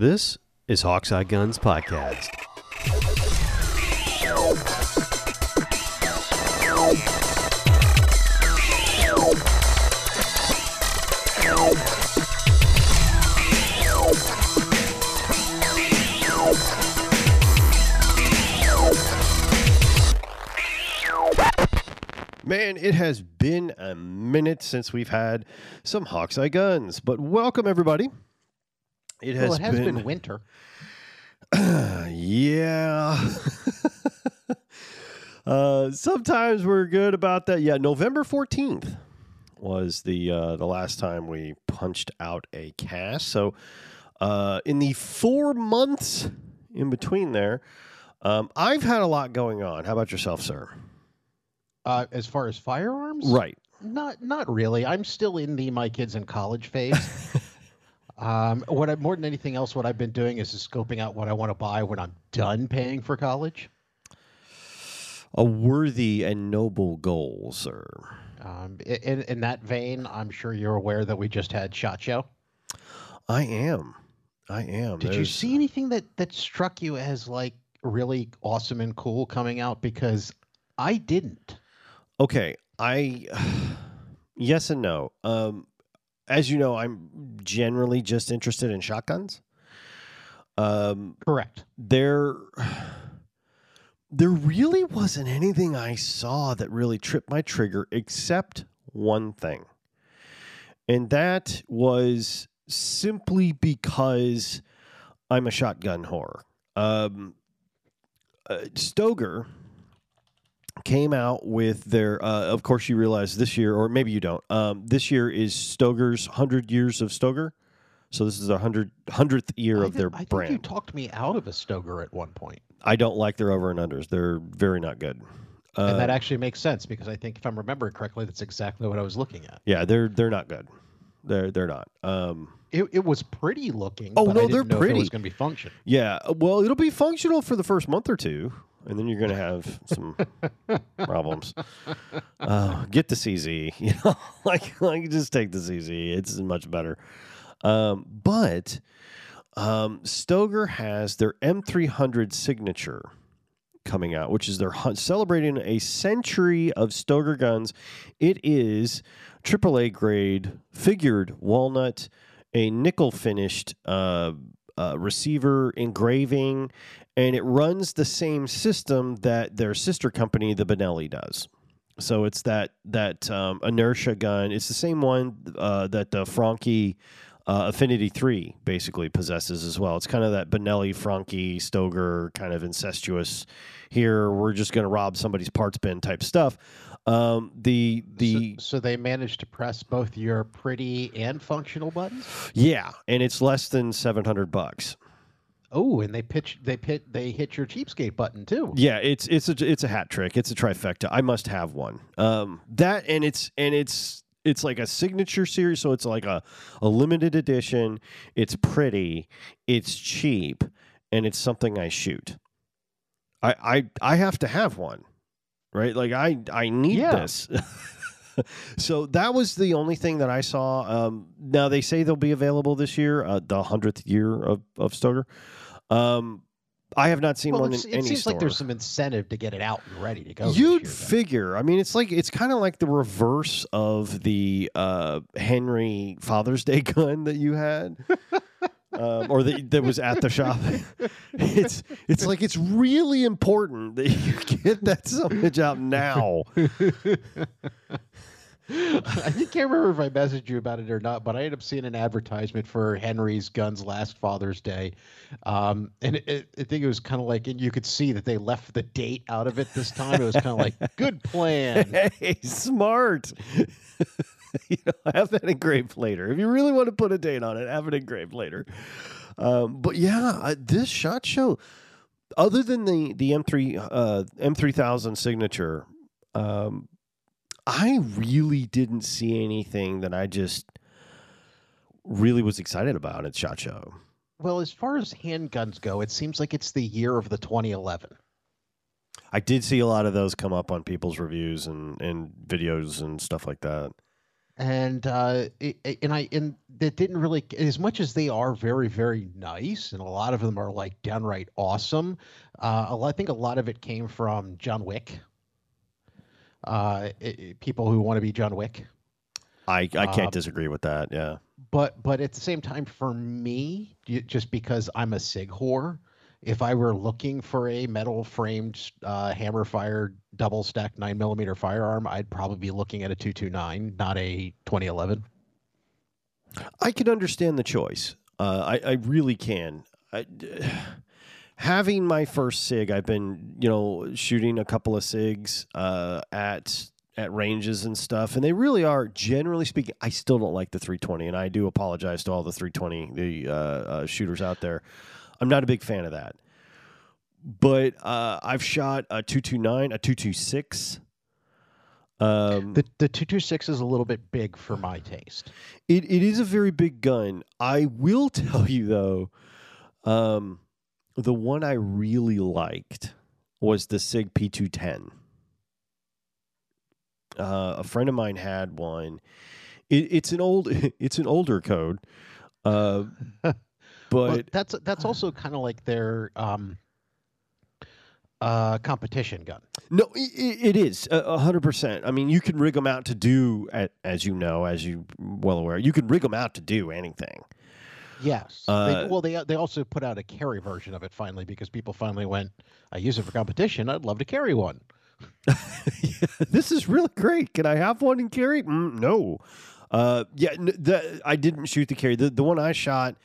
This is HawksEye Guns Podcast. Man, it has been a minute since we've had some HawksEye guns, but welcome everybody. It has, well, it has been, been, winter. yeah. uh, sometimes we're good about that. Yeah, November fourteenth was the uh, the last time we punched out a cast. So, uh, in the four months in between there, um, I've had a lot going on. How about yourself, sir? Uh, as far as firearms, Right. Not not really. I'm still in the my kids in college phase. um, what I, more than anything else, what I've been doing is scoping out what I want to buy when I'm done paying for college. A worthy and noble goal, sir. Um, in, in that vein, I'm sure you're aware that we just had Shot Show. I am. I am. Did you see anything that that struck you as like really awesome and cool coming out? Because I didn't. Okay, I yes and no. Um, as you know, I'm generally just interested in shotguns. Um, Correct. there, there really wasn't anything I saw that really tripped my trigger, except one thing, and that was simply because I'm a shotgun whore. Um, uh, Stoeger came out with their uh, of course you realize this year or maybe you don't um, this year is Stoeger's 100 years of stoger so this is the 100 100th year I of their I think brand you talked me out of a Stoeger at one point. i don't like their over and unders they're very not good uh, and that actually makes sense because I think if I'm remembering correctly, that's exactly what I was looking at. yeah they're they're not good they're they're not um, It, it was pretty looking. Oh, but no, I didn't they're pretty. was going to be functional yeah well it'll be functional for the first month or two and then you're going to have some problems. Uh, get the cz you know like like just take the cz it's much better. Um, but um, Stoeger has their m300 signature coming out which is their celebrating a century of Stoeger guns. It is aaa grade figured walnut a nickel finished uh, uh, receiver engraving and it runs the same system that their sister company, the Benelli, does. So it's that that um, inertia gun. It's the same one uh, that the Franchi uh, Affinity Three basically possesses as well. It's kind of that Benelli, Franchi, Stoeger kind of incestuous. Here, we're just going to rob somebody's parts bin type stuff. Um, the the so, so they managed to press both your pretty and functional buttons. yeah, and it's less than seven hundred bucks. Oh, and they pitch they pit they hit your cheapskate button too. Yeah, it's it's a it's a hat trick. It's a trifecta. I must have one. Um, that and it's and it's it's like a signature series, so it's like a a limited edition. It's pretty, it's cheap, and it's something I shoot. I I I have to have one, right? Like I I need Yeah. this. so that was the only thing that I saw. Um, now they say they'll be available this year, uh, the hundredth year of of Stoeger. Um, I have not seen Well, one in it any seems store. like there's some incentive to get it out and ready to go. You'd year, figure. I mean, it's like it's kind of like the reverse of the uh, Henry Father's Day gun that you had, um, or that, that was at the shop. it's it's like it's really important that you get that summage out now. I can't remember if I messaged you about it or not, but I ended up seeing an advertisement for Henry's Guns last Father's Day, um, and it, it, I think it was kind of like, and you could see that they left the date out of it this time. It was kind of like, good plan. Hey, smart. you know, have that engraved later. If you really want to put a date on it, have it engraved later. Um, but yeah, this shot show, other than the the M three uh, M three thousand signature, um, I really didn't see anything that I just really was excited about at shot show. Well, as far as handguns go, it seems like it's the year of the 2011. I did see a lot of those come up on people's reviews and, and videos and stuff like that. and uh, it, and I and that didn't really as much as they are very very nice, and a lot of them are like downright awesome. Uh, I think a lot of it came from John Wick. Uh, it- people who want to be John Wick, I I can't Um, disagree with that. Yeah. but but at the same time, for me, just because I'm a Sig whore, if I were looking for a metal framed uh, hammer fired double stack nine millimeter firearm, I'd probably be looking at a two two nine, not a twenty eleven. I can understand the choice. Uh, I, I really can. I, having my first sig, I've been you know shooting a couple of sigs uh, at at ranges and stuff, and they really are generally speaking. I still don't like the 320, and I do apologize to all the 320 the uh, uh, shooters out there. I'm not a big fan of that. But uh, I've shot a 229, a 226. Um, The the two two six is a little bit big for my taste. It it is a very big gun. I will tell you though, um, the one I really liked was the Sig P210. Uh, a friend of mine had one. It, it's an old it's an older code, uh, but Well, that's that's also kind of like their um, uh, competition gun. No, i- i- it is hundred percent. I mean, you can rig them out to do, as you know, as you well aware, you can rig them out to do anything. Yes. Uh, they, well, they they also put out a carry version of it finally because people finally went, I use it for competition. I'd love to carry one. Yeah, this is really great. Can I have one and carry? Mm, no. Uh, yeah, the, I didn't shoot the carry. The the one I shot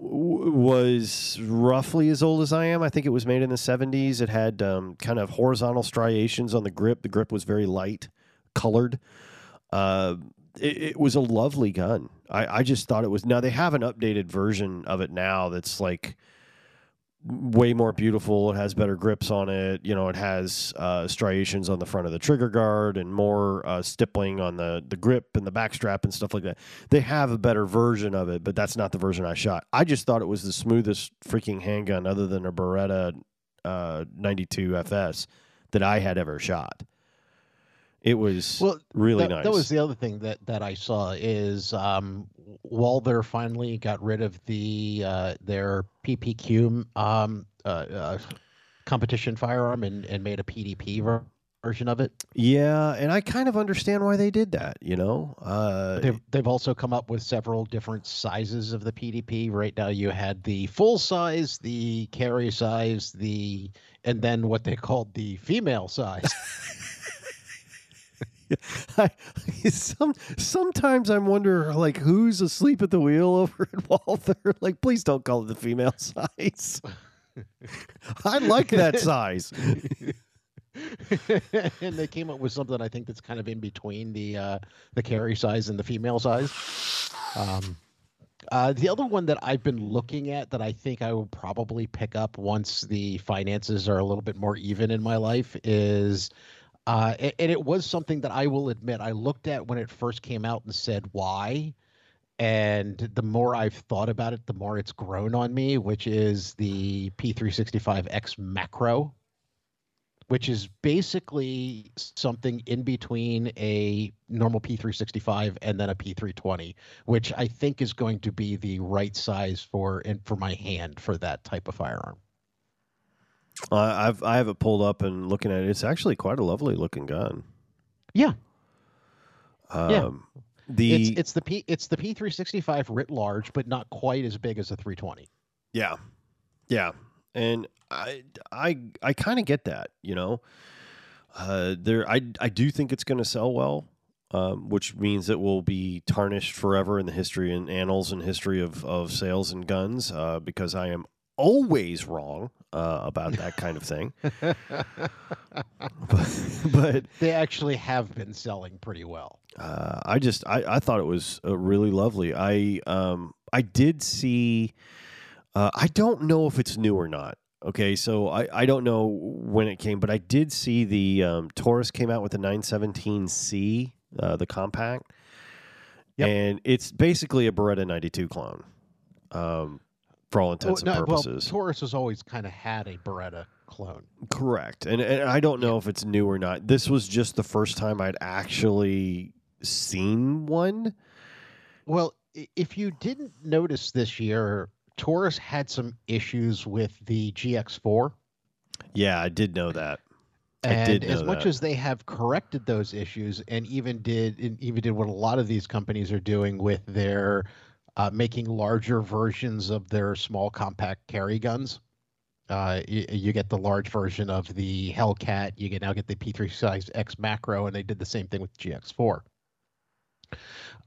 w- was roughly as old as I am. I think it was made in the seventies. It had um, kind of horizontal striations on the grip. The grip was very light colored. Uh, it, it was a lovely gun. I, I just thought it was. Now they have an updated version of it now that's like way more beautiful. It has better grips on it. You know, it has uh, striations on the front of the trigger guard and more uh, stippling on the the grip and the back strap and stuff like that. They have a better version of it, but that's not the version I shot. I just thought it was the smoothest freaking handgun, other than a Beretta uh, 92 FS, that I had ever shot. It was Well, really that, nice. that was the other thing that that I saw is um, Walther finally got rid of the uh, their PPQ um, uh, uh, competition firearm and, and made a PDP ver- version of it. yeah, and I kind of understand why they did that. You know, uh, They've, they've also come up with several different sizes of the PDP. Right now, you had the full size, the carry size, the and then what they called the female size. I, some sometimes I wonder like who's asleep at the wheel over at Walther. Like, please don't call it the female size. I like that size. and they came up with something I think that's kind of in between the uh, the carry size and the female size. Um, uh, the other one that I've been looking at that I think I will probably pick up once the finances are a little bit more even in my life is, uh, a- and it was something that I will admit I looked at when it first came out and said why, and the more I've thought about it, the more it's grown on me, which is the P365X Macro which is basically something in between a normal P365 and then a P320, which I think is going to be the right size for and for my hand for that type of firearm. I I've I have it pulled up and looking at it. It's actually quite a lovely looking gun. Yeah, Um, Yeah. The it's it's the P it's the P365 writ large, but not quite as big as a 320. Yeah, yeah, and I I I kind of get that. You know, uh, there I I do think it's going to sell well, um, which means it will be tarnished forever in the history and annals and history of of sales and guns, uh, because I am always wrong uh, about that kind of thing. but, but They actually have been selling pretty well. uh, I just I, I thought it was uh, really lovely. I um I did see. Uh, I don't know if it's new or not. Okay, so I, I don't know when it came, but I did see the um, Taurus came out with the 917C, uh, the compact, Yep. and it's basically a Beretta 92 clone, um, for all intents Oh, and no, well, purposes. Taurus has always kind of had a Beretta clone. Correct. And, and I don't know if it's new or not. This was just the first time I'd actually seen one. Well, if you didn't notice this year, Taurus had some issues with the GX4. Yeah, I did know that. I And did as much that. as they have corrected those issues, and even did and even did what a lot of these companies are doing with their uh, making larger versions of their small compact carry guns. Uh, you, you get the large version of the Hellcat. You can now get the P3 size X macro, and they did the same thing with GX4.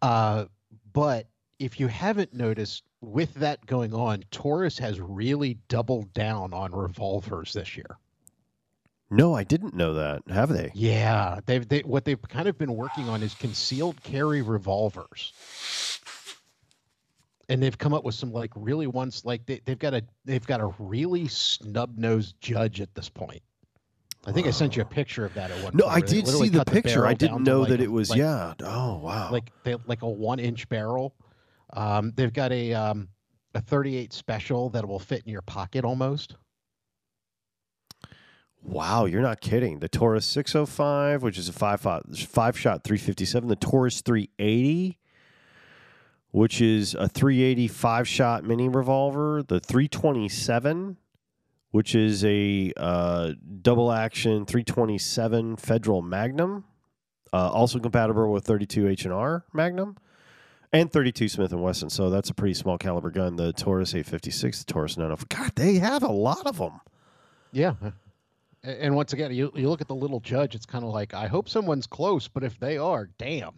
Uh, but if you haven't noticed, with that going on, Taurus has really doubled down on revolvers this year. No, I didn't know that. Have they? Yeah, they've they what they've kind of been working on is concealed carry revolvers, and they've come up with some like really ones like they, they've got a they've got a really snub nosed judge at this point. I think I sent you a picture of that at one. No, I did see the picture. I didn't know like, that it was. like, yeah. Oh wow. like they like a one inch barrel. Um, they've got a um, a 38 special that will fit in your pocket almost. Wow, you're not kidding. The Taurus 605, which is a five five, five shot 357. The Taurus 380, which is a 385 shot mini revolver. The 327, which is a uh, double action 327 Federal Magnum, uh, also compatible with 32 H and R Magnum. And 32 Smith Wesson, so that's a pretty small caliber gun. The Taurus 856, the Taurus 905. God, they have a lot of them. Yeah. And once again, you, you look at the little judge, it's kind of like, I hope someone's close, but if they are, damn.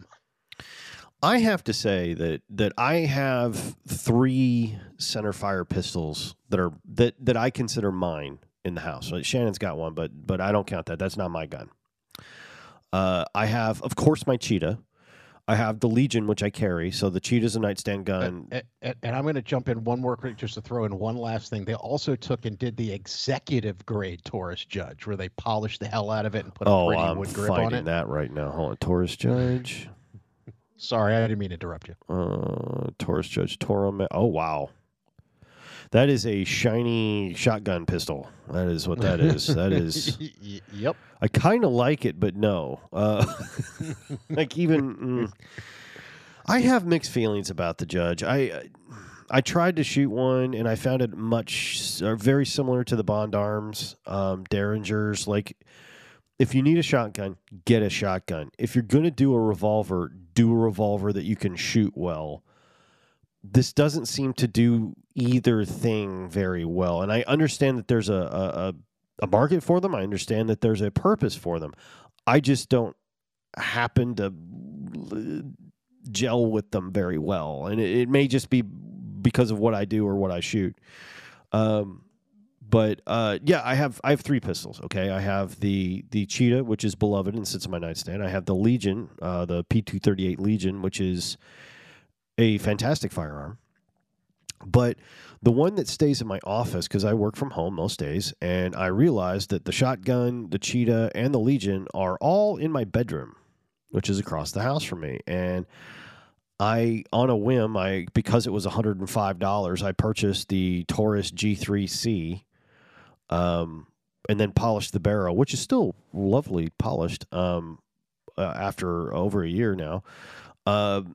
I have to say that that I have three center fire pistols that are that that I consider mine in the house. Like, Shannon's got one, but but I don't count that. That's not my gun. Uh, I have, of course, my cheetah. I have the Legion, which I carry. So the cheetah's a nightstand gun. A- a- and, I'm going to jump in one more quick just to throw in one last thing. They also took and did the executive grade Taurus Judge, where they polished the hell out of it and put a oh, pretty I'm wood grip on it. that right now. Hold on, Taurus Judge, Sorry, I didn't mean to interrupt you. uh, Taurus Judge, Toro. Oh wow, that is a shiny shotgun pistol. That is what that is. That is. Yep. I kind of like it, but no. Uh, like even mm, I have mixed feelings about the judge. I I tried to shoot one, and I found it much or very similar to the Bond Arms um, Derringers. Like, if you need a shotgun, get a shotgun. If you're gonna do a revolver, do a revolver that you can shoot well. This doesn't seem to do either thing very well, and I understand that there's a, a, a market for them. I understand that there's a purpose for them. I just don't happen to gel with them very well, and it, it may just be because of what I do or what I shoot. Um, but uh, yeah, I have I have three pistols. Okay, I have the the Cheetah, which is beloved and sits on my nightstand. I have the Legion, uh, the P two thirty eight Legion, which is a fantastic firearm. But the one that stays in my office because I work from home most days, and I realized that the shotgun, the Cheetah, and the Legion are all in my bedroom, which is across the house from me. And I, on a whim, I because it was one hundred and five dollars, I purchased the Taurus G3C, um, and then polished the barrel, which is still lovely polished. Um, uh, after over a year now, um,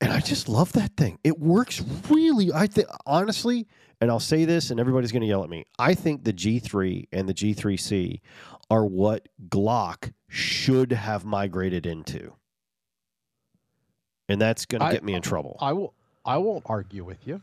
and I just love that thing. It works really. I think honestly, and I'll say this, and everybody's going to yell at me. I think the G3 and the G3C are what Glock should have migrated into, and that's going to get me in trouble. I will. I won't argue with you.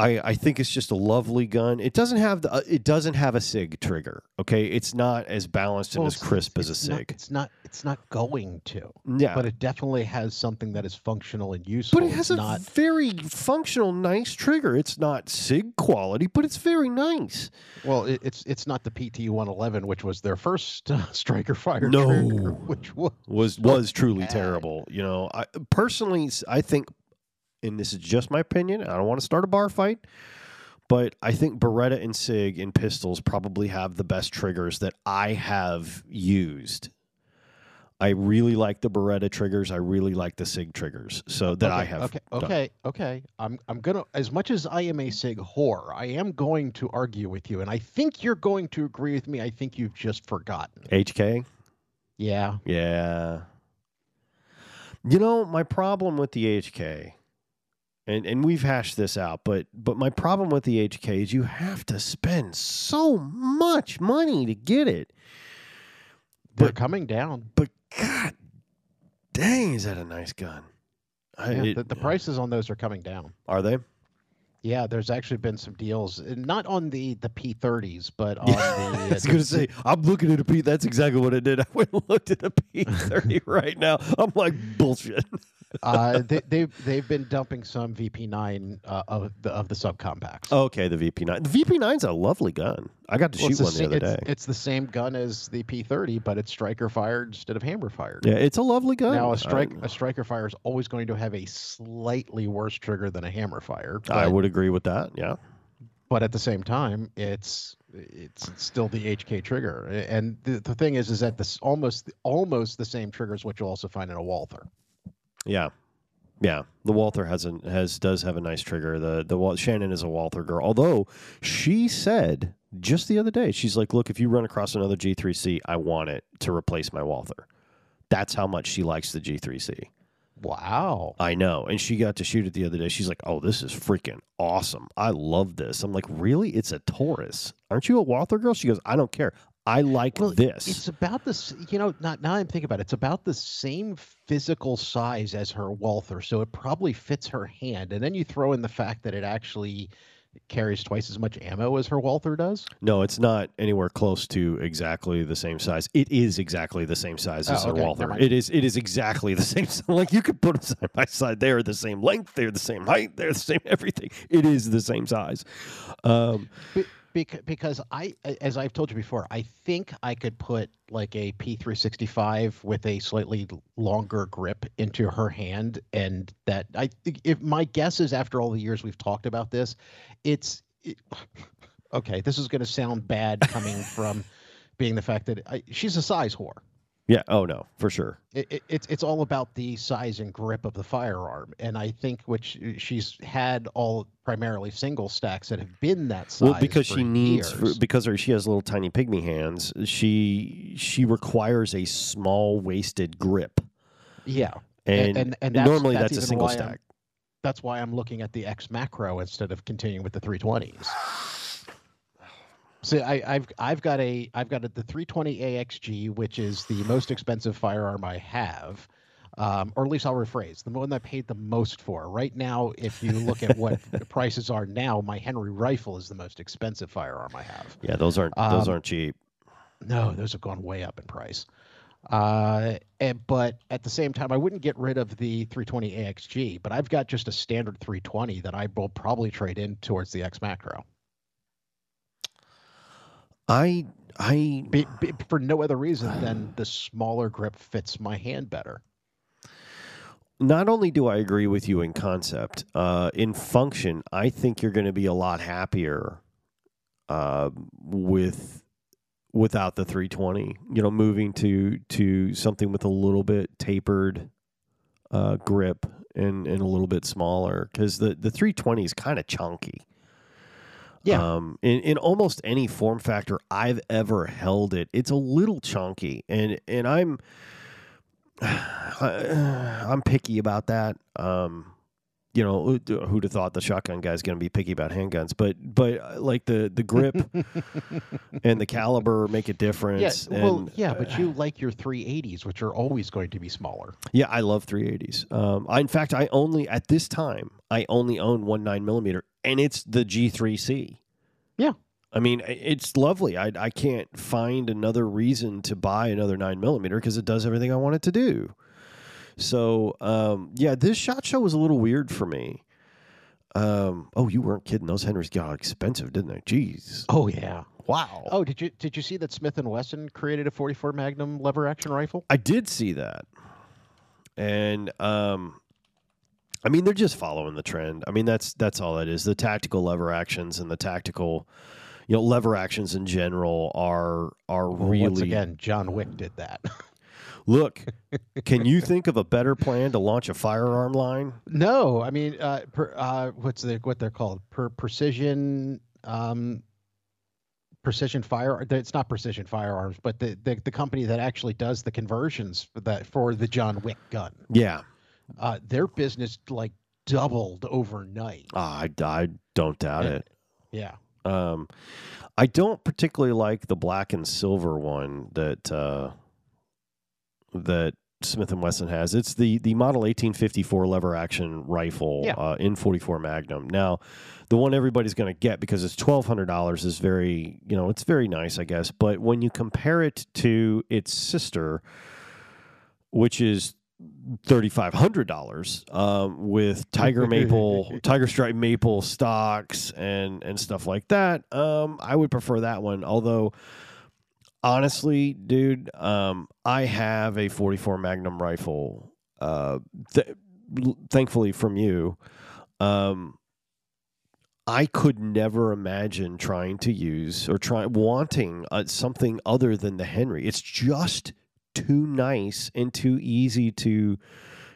I, I think it's just a lovely gun. It doesn't have the uh, it doesn't have a sig trigger. Okay, it's not as balanced and Well, as crisp as a it's not- sig. it's not. It's not going to. yeah, But it definitely has something that is functional and useful. But it has It's a not. very functional, nice trigger. It's not SIG quality, but it's very nice. Well, it, it's it's not the PT 111, which was their first uh, striker fire No. trigger, which was Was was truly bad. terrible. You know, I personally, I think, and this is just my opinion. I don't want to start a bar fight, but I think Beretta and Sig in pistols probably have the best triggers that I have used. I really like the Beretta triggers. I really like the Sig triggers. So that I have. Okay, done. okay, okay. I'm I'm gonna as much as I am a Sig whore, I am going to argue with you, and I think you're going to agree with me. I think you've just forgotten. HK. Yeah. Yeah. You know, my problem with the HK, and and we've hashed this out, but but my problem with the HK is you have to spend so much money to get it. They're But- coming down. But God dang, is that a nice gun? I, Yeah, it- the, the prices on those are coming down. are they? Yeah, there's actually been some deals, uh, not on the the P30s, but on Yeah, the. I uh, was going to the- say, I'm looking at a P. That's exactly what I did. I went and looked at a P30 right now. I'm like, bullshit. uh, they, they've they've been dumping some VP9 uh, of the of the subcompacts. Okay, the VP9. The VP9's a lovely gun. I got to Well, shoot one the sa- other it's, day. It's the same gun as the P30, but it's striker fired instead of hammer fired. Yeah, it's a lovely gun. Now a strike a striker fire is always going to have a slightly worse trigger than a hammer fire. I would agree with that. Yeah. but at the same time, it's it's still the HK trigger. And the, the thing is, is that this almost almost the same trigger is what you'll also find in a Walther. Yeah. Yeah, the Walther has a, has does have a nice trigger. The the Shannon is a Walther girl. Although she said just the other day, she's like, "Look, if you run across another G3C, I want it to replace my Walther." That's how much she likes the G3C. Wow. I know. And she got to shoot it the other day. She's like, "Oh, this is freaking awesome. I love this." I'm like, "Really? It's a Taurus. Aren't you a Walther girl?" She goes, "I don't care. I like Well, this." It's about this, you know. Not now I'm thinking about it. It's about the same physical size as her Walther, so it probably fits her hand. And then you throw in the fact that it actually carries twice as much ammo as her Walther does. No, it's not anywhere close to exactly the same size. It is exactly the same size as Oh, a okay, Walther. It is. It is exactly the same. Size. Like you could put them side by side. They are the same length. They're the same height. They're the same everything. It is the same size. Um, Bec- because I, as I've told you before, I think I could put like a P365 with a slightly longer grip into her hand, and that I think if my guess is after all the years we've talked about this, it's it, okay. This is going to sound bad coming from being the fact that I, she's a size whore. Yeah. Oh no, for sure. It, it, it's it's all about the size and grip of the firearm, and I think which she's had all primarily single stacks that have been that size. Well, because she needs for, because her, she has little tiny pygmy hands. She she requires a small waisted grip, yeah. and, and- and that's- normally that's that's, a single why I'm- stack. that's why I'm looking at the X macro instead of continuing with the 320s. See, I, I've I've got a I've got a, the 320 AXG, which is the most expensive firearm I have, um, or at least I'll rephrase the one I paid the most for. Right now, if you look at what the prices are now, my Henry rifle is the most expensive firearm I have. Yeah, those aren't those Um, aren't cheap. No, those have gone way up in price. Uh, and, but at the same time, I wouldn't get rid of the 320 AXG, but I've got just a standard 320 that I will probably trade in towards the X Macro I I be, be, for no other reason than the smaller grip fits my hand better. not only do I agree with you in concept, uh, in function, I think you're going to be a lot happier uh, with without the 320. You know, moving to to something with a little bit tapered uh, grip and and a little bit smaller because the the 320 is kind of chunky. Yeah. Um, in, in almost any form factor I've ever held it, it's a little chunky, and and I'm I'm picky about that. Um, you know, who- who'd have thought the shotgun guy's going to be picky about handguns? But but uh, like the the grip and the caliber make a difference. Yeah, difference. well, yeah, uh, but you like your 380s, which are always going to be smaller. yeah, I love 380s. Um, I, in fact, I only at this time I only own one nine millimeter, and it's the G3C. Yeah. I mean, it's lovely. I I can't find another reason to buy another nine millimeter because it does everything I want it to do. So um, yeah, this shot show was a little weird for me. Um, oh, you weren't kidding. Those Henrys got expensive, didn't they? Jeez. Oh yeah. Wow. Oh, did you did you see that Smith and Wesson created a 44 Magnum lever action rifle? I did see that, and um, I mean they're just following the trend. I mean that's that's all that is. The tactical lever actions and the tactical, you know, lever actions in general are are Well, really Once again, John Wick did that. look. can you think of a better plan to launch a firearm line? No, I mean, uh, per, uh, what's the what they're called? Per precision, um, precision fire. It's not precision firearms, but the, the the company that actually does the conversions for that for the John Wick gun. Yeah, uh, their business like doubled overnight. Ah, I, I don't doubt And- it. Yeah. Um, I don't particularly like the black and silver one that uh, that Smith and Wesson has. It's the the model 1854 lever action rifle Yeah. uh, in 44 Magnum. Now, the one everybody's going to get because it's twelve hundred dollars is very you know it's very nice, I guess. But when you compare it to its sister, which is thirty five hundred dollars um, with tiger maple, tiger stripe maple stocks and and stuff like that. Um, I would prefer that one. Although, honestly, dude, um, I have a forty four Magnum rifle. Uh, th- thankfully from you. Um, I could never imagine trying to use or try wanting uh, something other than the Henry. It's just too nice and too easy to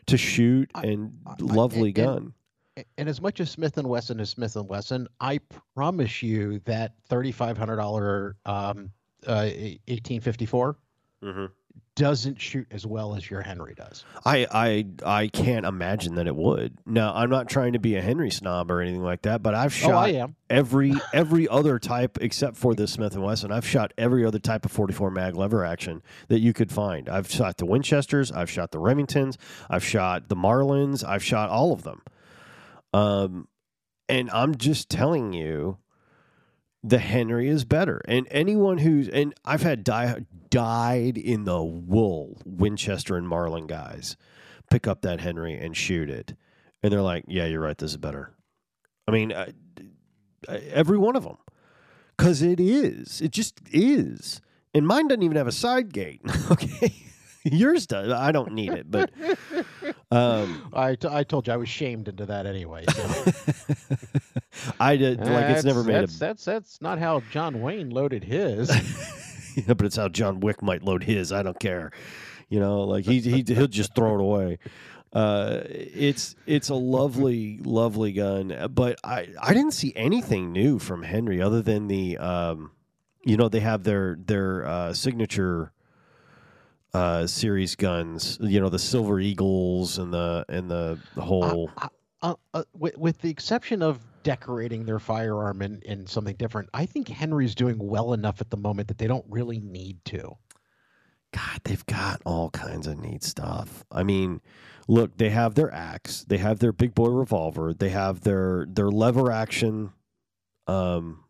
to shoot and I- lovely and- and- gun. A- And as much as Smith and Wesson is Smith and Wesson, I promise you that thirty-five hundred dollar um, uh, eighteen fifty-four Mm-hmm. Doesn't shoot as well as your Henry does. I, I I can't imagine that it would. Now I'm not trying to be a Henry snob or anything like that, but I've Oh, shot am. every every other type except for the Smith and Wesson. I've shot every other type of 44 mag lever action that you could find. I've shot the Winchesters, I've shot the Remingtons, I've shot the Marlins, I've shot all of them. Um, and I'm just telling you, the Henry is better. And anyone who's and I've had die, dyed in the wool Winchester and Marlin guys pick up that Henry and shoot it, and they're like, "Yeah, you're right. This is better." I mean, I, I- every one of them, because it is. It just is. And mine doesn't even have a side gate. okay, yours does. I don't need it, but um, I, t- I told you I was shamed into that anyway. So. I did like it's never made a that's, that's that's not how John Wayne loaded his. yeah, but it's how John Wick might load his. I don't care. You know, like he he he'll just throw it away. Uh, it's it's a lovely lovely gun, but I I didn't see anything new from Henry other than the um, you know they have their their uh, signature uh series guns. You know the Silver Eagles and the and the, the whole. uh, uh, with, with the exception of decorating their firearm in, in something different, I think Henry's doing well enough at the moment that they don't really need to. God, they've got all kinds of neat stuff. I mean, look, they have their axe, they have their big boy revolver, they have their their lever action um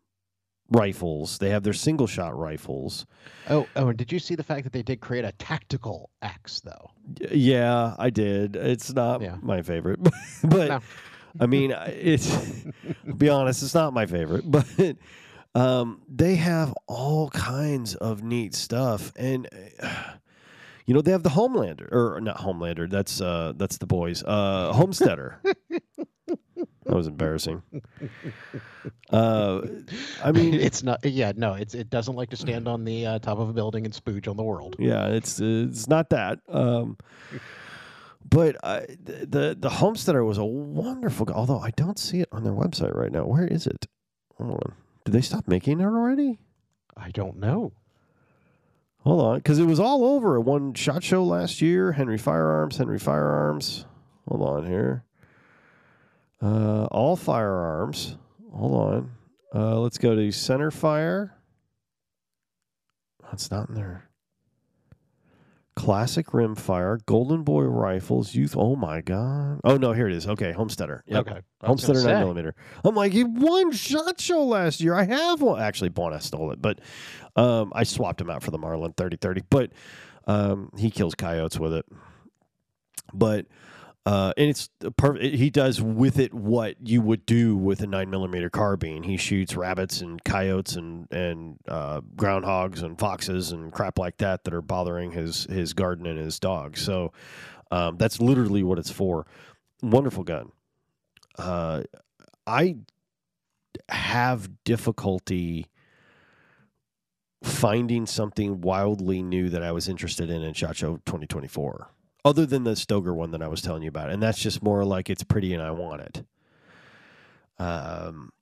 rifles, they have their single shot rifles. Oh, oh, and did you see the fact that they did create a tactical axe though? Yeah, I did. It's not Yeah. my favorite, but No. I mean, it's be honest, it's not my favorite, but um, they have all kinds of neat stuff, and uh, you know they have the Homelander or not Homelander. That's uh, that's the boys. Uh, Homesteader. that was embarrassing. Uh, I mean, it's not. Yeah, no, it's it doesn't like to stand on the uh, top of a building and spooge on the world. Yeah, it's it's not that. Um, but I, the the the Homesteader was a wonderful. Although I don't see it on their website right now. Where is it? Hold on. Did they stop making it already? I don't know. Hold on, because it was all over at one shot show last year. Henry Firearms, Henry Firearms. Hold on here. Uh, all firearms. Hold on. Uh, let's go to Center Fire. That's not in there. Classic Rimfire, Golden Boy rifles, Youth. Oh my God! Oh no, here it is. Okay, Homesteader. Yep. Okay, Homesteader nine millimeter. I'm like, you won shot show last year. I have one. Actually, Bona stole it, but um, I swapped him out for the Marlin 3030. But um, he kills coyotes with it. But uh, and it's perfect. He does with it what you would do with a nine millimeter carbine. He shoots rabbits and coyotes and and uh, groundhogs and foxes and crap like that that are bothering his his garden and his dog. So um, that's literally what it's for. Wonderful gun. Uh, I have difficulty finding something wildly new that I was interested in in Shot Show 2024, other than the Stoeger one that I was telling you about, and that's just more like it's pretty and I want it. Um,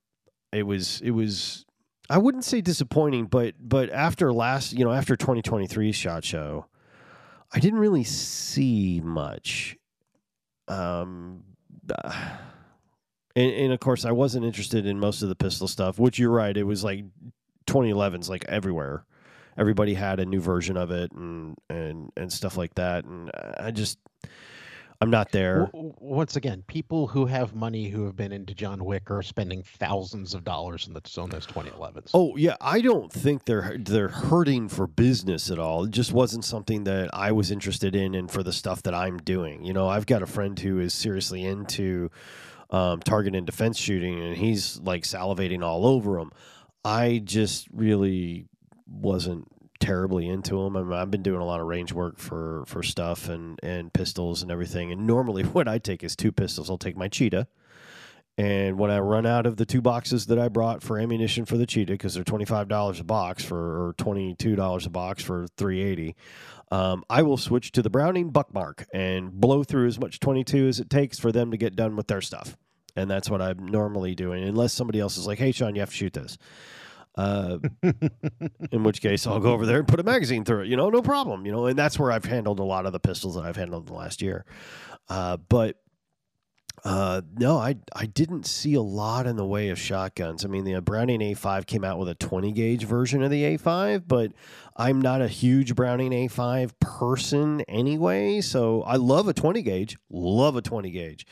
it was it was I wouldn't say disappointing, but but after last you know after 2023 Shot Show, I didn't really see much um, and, and of course, I wasn't interested in most of the pistol stuff. Which you're right, it was like 2011's like everywhere. Everybody had a new version of it and and and stuff like that. And I just I'm not there. Once again, people who have money who have been into John Wick are spending thousands of dollars in the, on those 2011s. Oh yeah, I don't think they're they're hurting for business at all. It just wasn't something that I was interested in, and for the stuff that I'm doing. You know, I've got a friend who is seriously into um, target and defense shooting, and he's like salivating all over them. I just really wasn't terribly into them. I mean, I've been doing a lot of range work for for stuff and and pistols and everything. And normally, what I take is two pistols. I'll take my Cheetah. And when I run out of the two boxes that I brought for ammunition for the Cheetah, because they're twenty five dollars a box for or twenty two dollars a box for three eighty, um, I will switch to the Browning Buckmark and blow through as much twenty two as it takes for them to get done with their stuff. And that's what I'm normally doing, unless somebody else is like, "Hey, Sean, you have to shoot this." Uh, in which case, I'll go over there and put a magazine through it. You know, no problem. You know, and that's where I've handled a lot of the pistols that I've handled in the last year. Uh, but uh, no, I I didn't see a lot in the way of shotguns. I mean, the Browning A5 came out with a 20 gauge version of the A5, but I'm not a huge Browning A5 person anyway. So I love a 20 gauge, love a 20 gauge.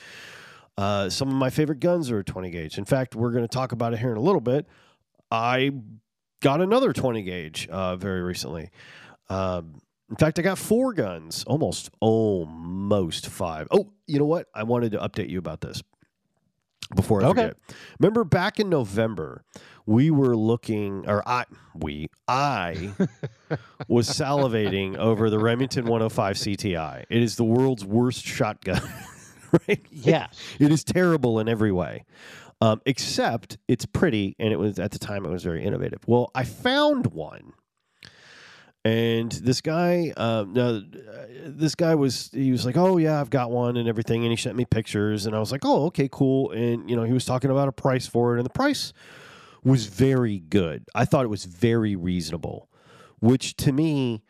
Uh, some of my favorite guns are a 20 gauge. In fact, we're going to talk about it here in a little bit. I got another 20 gauge uh, very recently. Um, in fact, I got four guns, almost, almost five. Oh, you know what? I wanted to update you about this before I Okay. forget. Remember back in November, we were looking, or I, we, I was salivating over the Remington 105 CTI. It is the world's worst shotgun, right? Yes. It is terrible in every way, um, except it's pretty, and it was at the time it was very innovative. Well, I found one, and this guy, um, no, uh, this guy was he was like, "Oh yeah, I've got one and everything," and he sent me pictures, and I was like, "Oh, okay, cool." And you know, he was talking about a price for it, and the price was very good. I thought it was very reasonable, which to me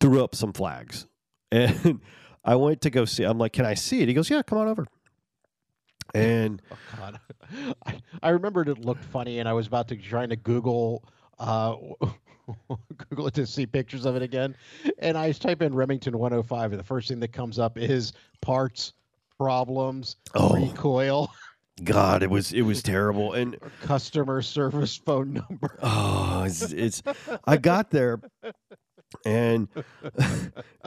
threw up some flags, and. I went to go see. I'm like, can I see it? He goes, yeah, come on over. And Oh God, I, I remembered it looked funny, and I was about to trying to Google, uh, Google it to see pictures of it again, and I type in Remington 105, and the first thing that comes up is parts, problems, Oh. recoil, God, it was it was terrible. And customer service phone number. oh, it's, it's I got there, and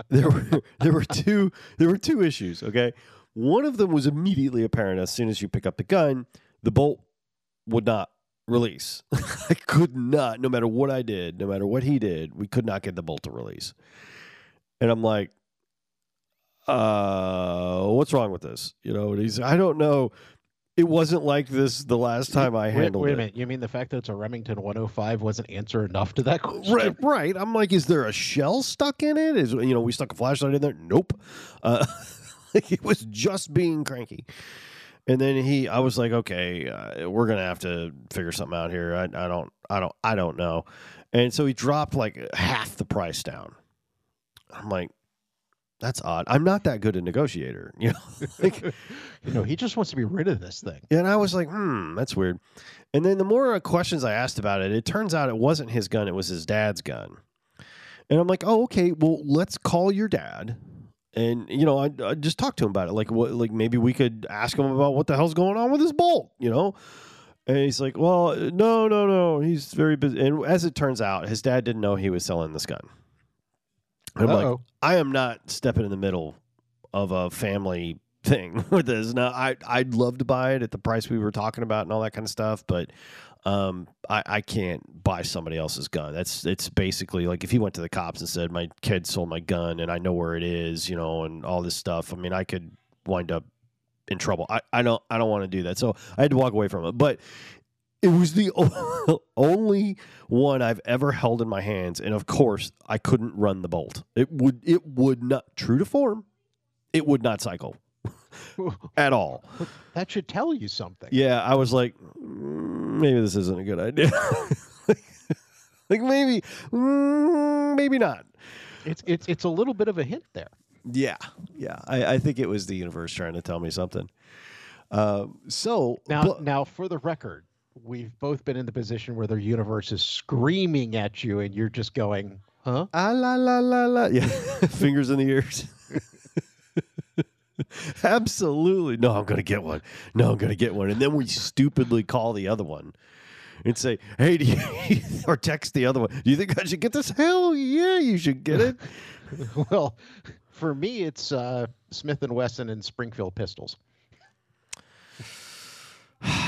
there were there were two there were two issues. Okay, one of them was immediately apparent as soon as you pick up the gun, the bolt would not release. I could not, no matter what I did, no matter what he did, we could not get the bolt to release. And I'm like, uh, what's wrong with this? You know, and he's, I don't know. It wasn't like this the last time I Wait, handled wait a it. minute, you mean the fact that it's a Remington 105 wasn't answer enough to that question? Right, right. I'm like, is there a shell stuck in it? Is you know, we stuck a flashlight in there? Nope. Uh, it was just being cranky. And then he, I was like, okay, uh, we're gonna have to figure something out here. I, I don't, I don't, I don't know. And so he dropped like half the price down. I'm like, that's odd. I'm not that good a negotiator, you know. like, You know, he just wants to be rid of this thing. and I was like, hmm, that's weird. And then the more uh, questions I asked about it, it turns out it wasn't his gun, it was his dad's gun. And I'm like, oh, okay, well, let's call your dad. And you know, I, I just talked to him about it. Like, what? Like maybe we could ask him about what the hell's going on with his bolt. You know, and he's like, well, no, no, no. He's very busy. And as it turns out, his dad didn't know he was selling this gun. And I'm like, Uh-oh. I am not stepping in the middle of a family thing with this. Now, I I'd love to buy it at the price we were talking about and all that kind of stuff, but um, I I can't buy somebody else's gun. That's it's basically like if he went to the cops and said my kid sold my gun and I know where it is, you know, and all this stuff. I mean, I could wind up in trouble. I, I don't I don't want to do that. So I had to walk away from it. But it was the only one I've ever held in my hands, and of course, I couldn't run the bolt. It would it would not true to form. It would not cycle at all. That should tell you something. Yeah, I was like, "Mm, maybe this isn't a good idea. like maybe, mm, maybe not. It's it's it's a little bit of a hint there. Yeah, yeah. I, I think it was the universe trying to tell me something. Um, so Now, but- now, for the record, we've both been in the position where the universe is screaming at you, and you're just going, "Huh?" Ah la la la la. Yeah, fingers in the ears. Absolutely. No, I'm gonna get one. No, I'm gonna get one. And then we stupidly call the other one and say, "Hey, do you?" or text the other one. Do you think I should get this? Hell yeah, you should get it. well, for me, it's uh, Smith and Wesson and Springfield pistols.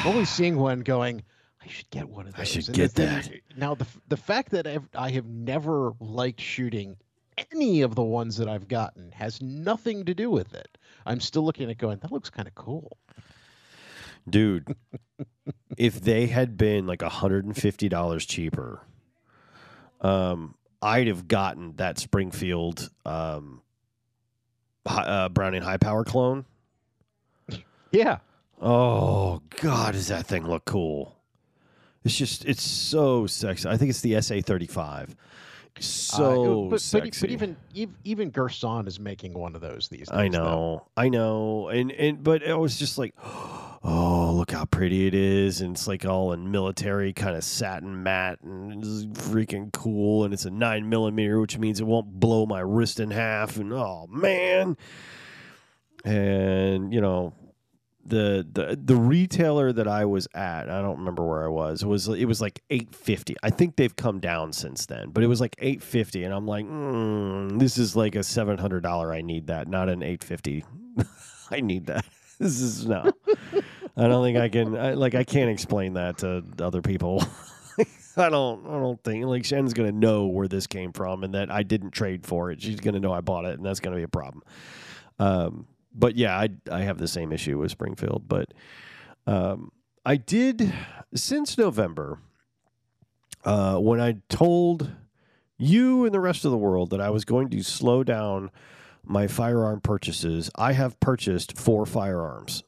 Always seeing one going, I should get one of those. I should And get the thing- Now, the the fact that I've, I have never liked shooting any of the ones that I've gotten has nothing to do with it. I'm still looking at it going, that looks kind of cool. Dude, if they had been like $150 cheaper, um, I'd have gotten that Springfield um, uh, Browning high power clone. Yeah. Oh God, does that thing look cool? It's just it's so sexy. I think it's the SA thirty five. So Uh, but, sexy. but even ev- even Girsan is making one of those these days. I though. know, I know, and and but it was just like, oh, look how pretty it is, and it's like all in military kind of satin matte, and it's freaking cool, and it's a nine millimeter, which means it won't blow my wrist in half, and oh man, and you know. The, the the retailer that I was at, I don't remember where I was. Was it was like eight fifty. I think they've come down since then, but it was like eight fifty, and I'm like, mm, this is like a seven hundred dollar. I need that, not an eight fifty. I need that. This is no. I don't think I can. I, like I can't explain that to other people. I don't. I don't think like Shannon's gonna know where this came from and that I didn't trade for it. She's gonna know I bought it, and that's gonna be a problem. Um, but yeah, I I have the same issue with Springfield, but um, I did since November uh, when I told you and the rest of the world that I was going to slow down my firearm purchases. I have purchased four firearms.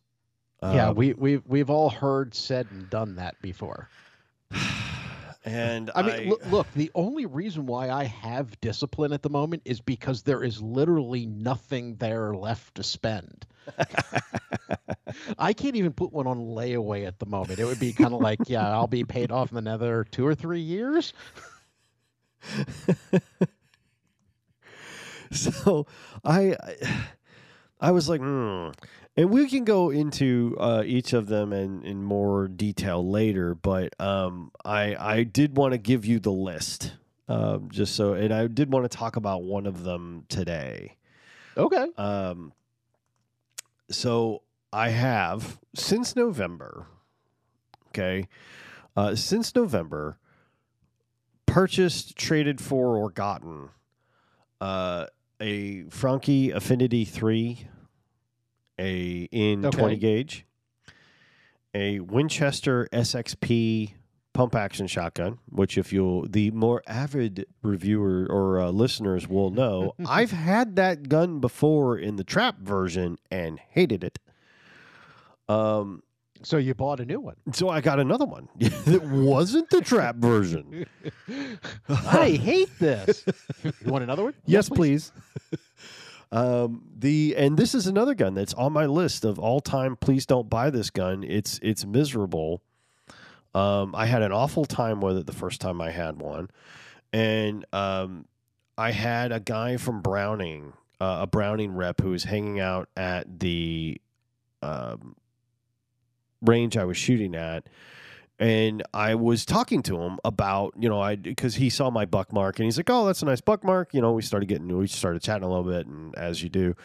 Yeah, Um, we we've we've all heard, said, and done that before. and I mean, look, look, the only reason why I have discipline at the moment is because there is literally nothing there left to spend. I can't even put one on layaway at the moment. It would be kind of like, yeah, I'll be paid off in another two or three years. so I I- I was like, hmm. And we can go into uh, each of them in, in more detail later. But um, I I did want to give you the list, um, just so, and I did want to talk about one of them today. Okay. Um, so I have since November, okay, uh, since November, purchased, traded for, or gotten uh, a Franchi Affinity Three, a in Okay. twenty gauge, a Winchester SXP pump action shotgun, which if you the more avid reviewer or uh, listeners will know, I've had that gun before in the trap version and hated it. Um, So you bought a new one. so I got another one. it wasn't the trap version. I hate this. You want another one? Yes, please. Um, the and this is another gun that's on my list of all time. Please don't buy this gun. It's it's miserable. Um, I had an awful time with it the first time I had one, and um, I had a guy from Browning, uh, a Browning rep, who was hanging out at the um, range I was shooting at, and I was talking to him about you know I because he saw my buck mark and he's like oh that's a nice buck mark. You know we started getting we started chatting a little bit and as you do,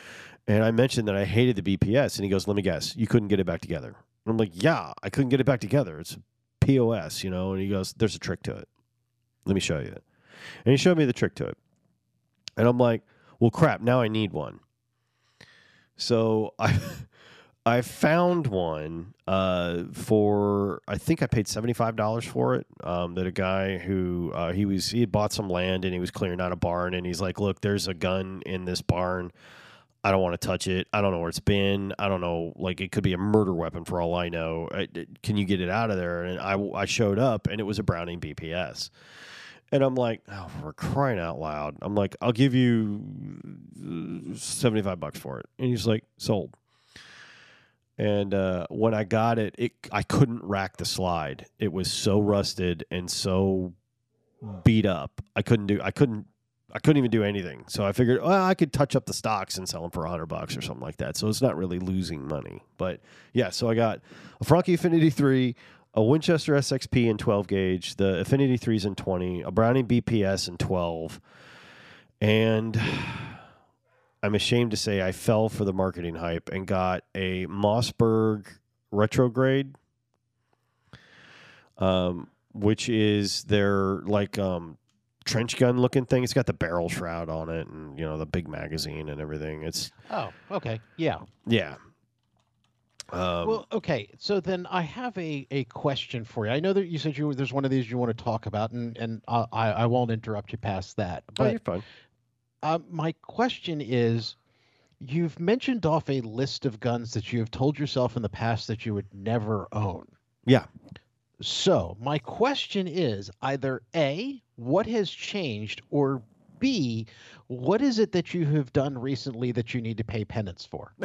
and I mentioned that I hated the BPS and he goes let me guess you couldn't get it back together. And I'm like yeah I couldn't get it back together. It's POS you know? And he goes there's a trick to it. Let me show you. And he showed me the trick to it. And I'm like well crap now I need one. So I. I found one uh, for I think I paid seventy five dollars for it. Um, that a guy who uh, he was he had bought some land and he was clearing out a barn and he's like, look, there's a gun in this barn. I don't want to touch it. I don't know where it's been. I don't know. Like it could be a murder weapon for all I know. I, can you get it out of there? And I I showed up and it was a Browning BPS. And I'm like, oh, we're crying out loud. I'm like, I'll give you uh, 75 bucks for it. And he's like, sold. And uh, when I got it, it I couldn't rack the slide. It was so rusted and so beat up. I couldn't do. I couldn't. I couldn't even do anything. So I figured, well, I could touch up the stocks and sell them for hundred bucks or something like that. So it's not really losing money. But yeah, so I got a Franchi Affinity three, a Winchester SXP in twelve gauge, the Affinity threes in twenty, a Browning BPS in twelve, and I'm ashamed to say I fell for the marketing hype and got a Mossberg retrograde, um, which is their like um, trench gun looking thing. It's got the barrel shroud on it, and you know the big magazine and everything. It's Oh, okay. Yeah. yeah. Um, well, okay. So then I have a, a question for you. I know that you said you there's one of these you want to talk about, and and I I won't interrupt you past that. oh, But you're fine. Uh, my question is, you've mentioned off a list of guns that you have told yourself in the past that you would never own. Yeah. So my question is either A, what has changed, or B, what is it that you have done recently that you need to pay penance for?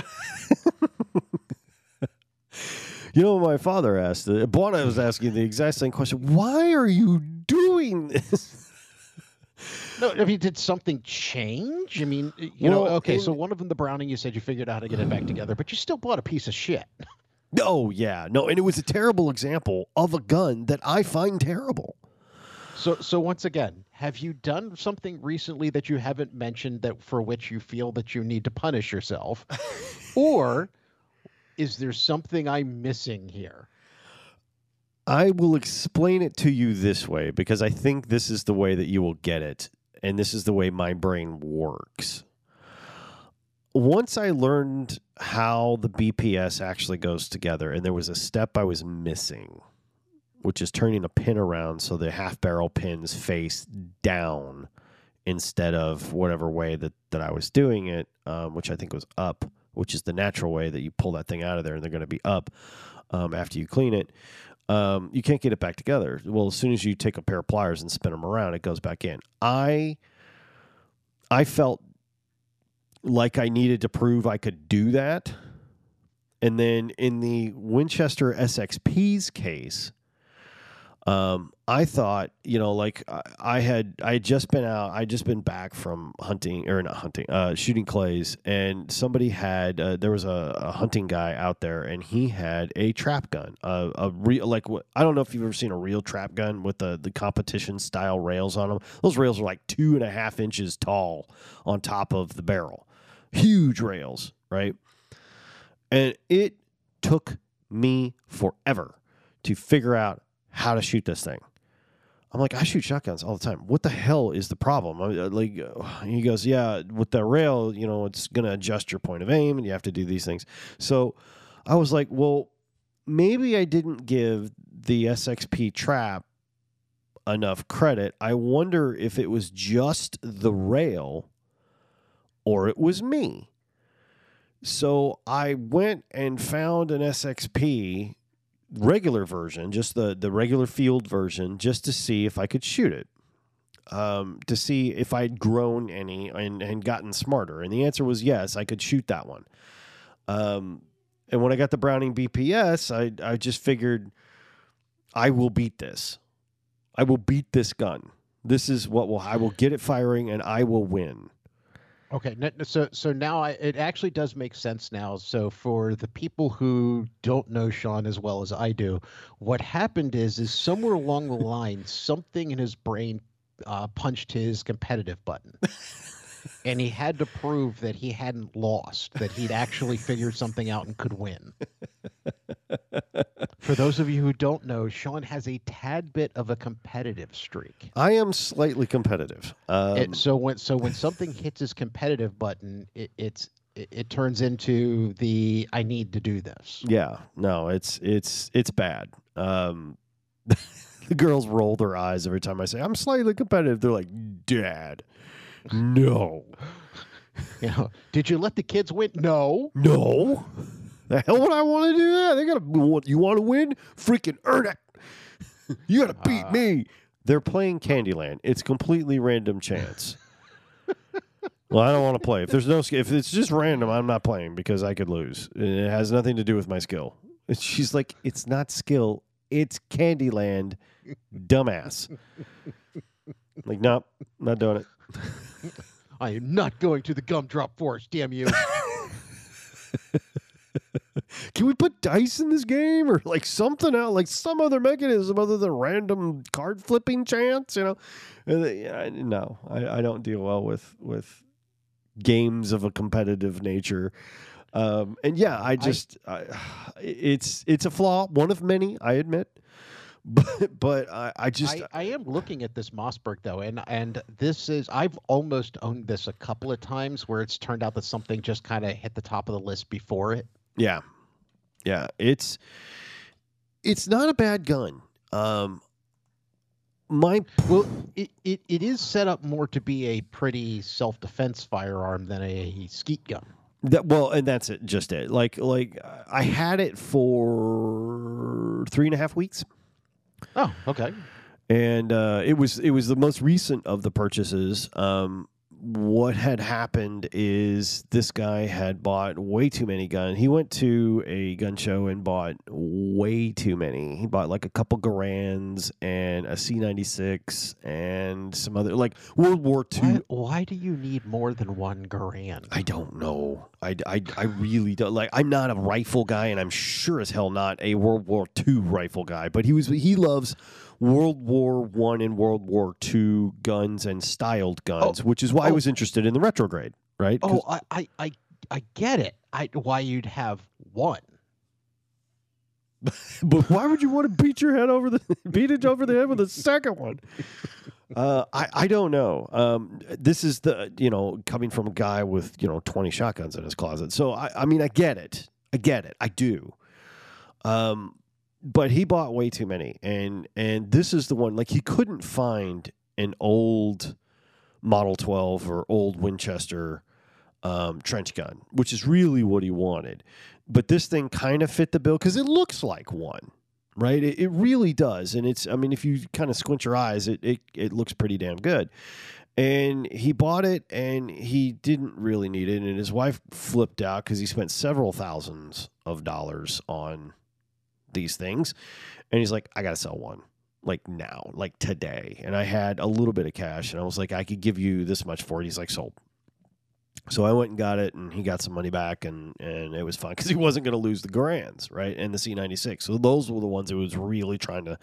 You know, my father asked. Uh, Buana was asking the exact same question. Why are you doing this? No, I mean, did something change? I mean, you know, okay, so one of them, the Browning, you said you figured out how to get it back together, but you still bought a piece of shit. No, oh, yeah, no, and it was a terrible example of a gun that I find terrible. So, so once again, have you done something recently that you haven't mentioned that for which you feel that you need to punish yourself, or is there something I'm missing here? I will explain it to you this way because I think this is the way that you will get it, and this is the way my brain works. Once I learned how the BPS actually goes together, and there was a step I was missing, which is turning a pin around so the half barrel pins face down instead of whatever way that, that I was doing it, um, which I think was up, which is the natural way that you pull that thing out of there and they're going to be up um, after you clean it. Um, you can't get it back together. Well, as soon as you take a pair of pliers and spin them around, it goes back in. I I felt like I needed to prove I could do that. And then in the Winchester SXP's case, um, I thought, you know, like I, I had, I had just been out, I just been back from hunting or not hunting, uh, shooting clays, and somebody had, uh, there was a, a hunting guy out there, and he had a trap gun, a real, like I don't know if you've ever seen a real trap gun with the the competition style rails on them. Those rails are like two and a half inches tall on top of the barrel, huge rails, right? And it took me forever to figure out how to shoot this thing. I'm like, I shoot shotguns all the time. What the hell is the problem? I uh, like, uh, he goes, yeah, with the rail, you know, it's to adjust your point of aim, and you have to do these things. So, I was like, well, maybe I didn't give the SXP trap enough credit. I wonder if it was just the rail or it was me. So I went and found an SXP regular version, just the the regular field version, just to see if I could shoot it. Um, to see if I'd grown any and, and gotten smarter. And the answer was yes, I could shoot that one. Um, and when I got the Browning BPS, I I just figured I will beat this. I will beat this gun. This is what will I will get it firing and I will win. Okay, so so now I, it actually does make sense now. So for the people who don't know Sean as well as I do, what happened is is somewhere along the line something in his brain uh, punched his competitive button, and he had to prove that he hadn't lost, that he'd actually figured something out and could win. For those of you who don't know, Sean has a tad bit of a competitive streak. I am slightly competitive. Um, It, so when so when something hits his competitive button, it, it's it, it turns into the I need to do this. Yeah, no, it's it's it's bad. Um, the girls roll their eyes every time I say I'm slightly competitive. They're like, "Dad, no, You know, did you let the kids win? No. no, the hell would I want to do that? They gotta. What you want to win? Freaking earn it. you gotta beat Uh, me. They're playing Candyland. It's completely random chance. well, I don't want to play. If there's no if it's just random, I'm not playing because I could lose. And it has nothing to do with my skill. And she's like, "It's not skill. It's Candyland, dumbass." like, nope, not doing it. I am not going to the gumdrop forest. Damn you! Can we put dice in this game or like something out, like some other mechanism other than random card flipping chance? You know, uh, no, I, I don't deal well with with games of a competitive nature. Um, and yeah, I just I, it's it's a flaw, one of many, I admit. But but I, I just I, I am looking at this Mossberg though, and and this is I've almost owned this a couple of times where it's turned out that something just kind of hit the top of the list before it. Yeah. Yeah. It's it's not a bad gun. Um my Well, it, it, it is set up more to be a pretty self defense firearm than a skeet gun. that well, and that's it, just it. Like like I had it for three and a half weeks. Oh, okay. and uh, it was it was the most recent of the purchases. Um, what had happened is this guy had bought way too many guns. He went to a gun show and bought way too many. He bought like a couple Garands and a C96 and some other like World War II. Why, why do you need more than one Garand? I don't know. I, I, I really don't like. I'm not a rifle guy, and I'm sure as hell not a World War II rifle guy. But he was. He loves World War One and World War II guns and styled guns, which is why I oh. was interested in the retrograde. Right? Oh, I, I, I, I get it. I why you'd have one. but why would you want to beat your head over the beat it over the head with a second one? Uh, I I don't know. Um, this is the you know coming from a guy with you know twenty shotguns in his closet. So I I mean I get it. I get it. I do. Um, but he bought way too many, and and this is the one like he couldn't find an old Model Twelve or old Winchester um, trench gun, which is really what he wanted. But this thing kind of fit the bill because it looks like one, right? It, it really does, and it's. I mean, if you kind of squint your eyes, it, it it looks pretty damn good. And he bought it, and he didn't really need it, and his wife flipped out because he spent several thousands of dollars on these things, and he's like, "I got to sell one." Like now, like today, and I had a little bit of cash, and I was like, I could give you this much for it. He's like, sold. So I went and got it, and he got some money back, and and it was fun because he wasn't going to lose the Garands, right, and the C96. So those were the ones he was really trying to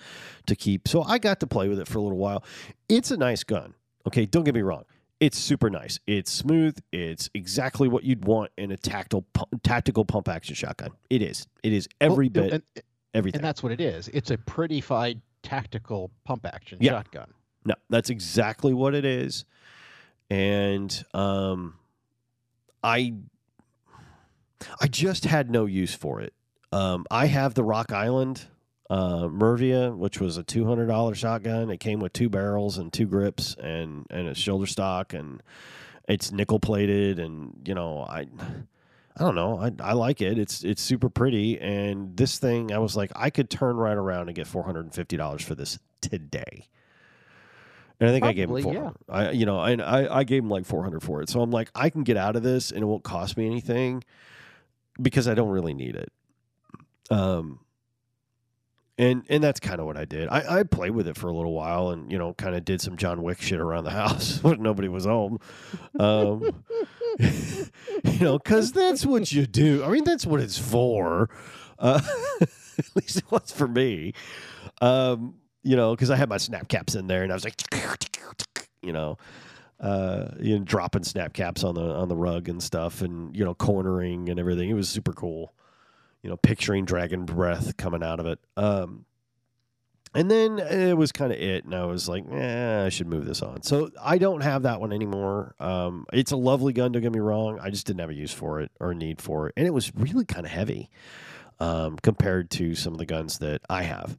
to keep. So I got to play with it for a little while. It's a nice gun. Okay, don't get me wrong. It's super nice. It's smooth. It's exactly what you'd want in a tactile tactical pump action shotgun. It is. It is every Well, bit and, everything. and that's what it is. It's a pretty-fied tactical pump action Yeah. shotgun. No, that's exactly what it is. And um I I just had no use for it. Um I have the Rock Island uh Mervia, which was a two hundred dollar shotgun. It came with two barrels and two grips and and a shoulder stock and it's nickel plated and you know I I don't know. I, I like it. It's it's super pretty. And this thing, I was like, I could turn right around and get four hundred and fifty dollars for this today. And I think I gave him four. yeah. I you know, and I I gave him like four hundred for it. So I'm like, I can get out of this, and it won't cost me anything because I don't really need it. Um. And and that's kind of what I did. I, I played with it for a little while, and you know, kind of did some John Wick shit around the house when nobody was home. Um, you know, because that's what you do. I mean, that's what it's for. Uh, at least it was for me. Um, you know, because I had my snap caps in there, and I was like, you know, uh, you know, dropping snap caps on the on the rug and stuff, and you know, cornering and everything. It was super cool. You know, picturing dragon breath coming out of it. Um, and then it was kind of it, and I was like, eh, I should move this on. So I don't have that one anymore. Um, it's a lovely gun, don't get me wrong. I just didn't have a use for it or need for it, and it was really kind of heavy um, compared to some of the guns that I have.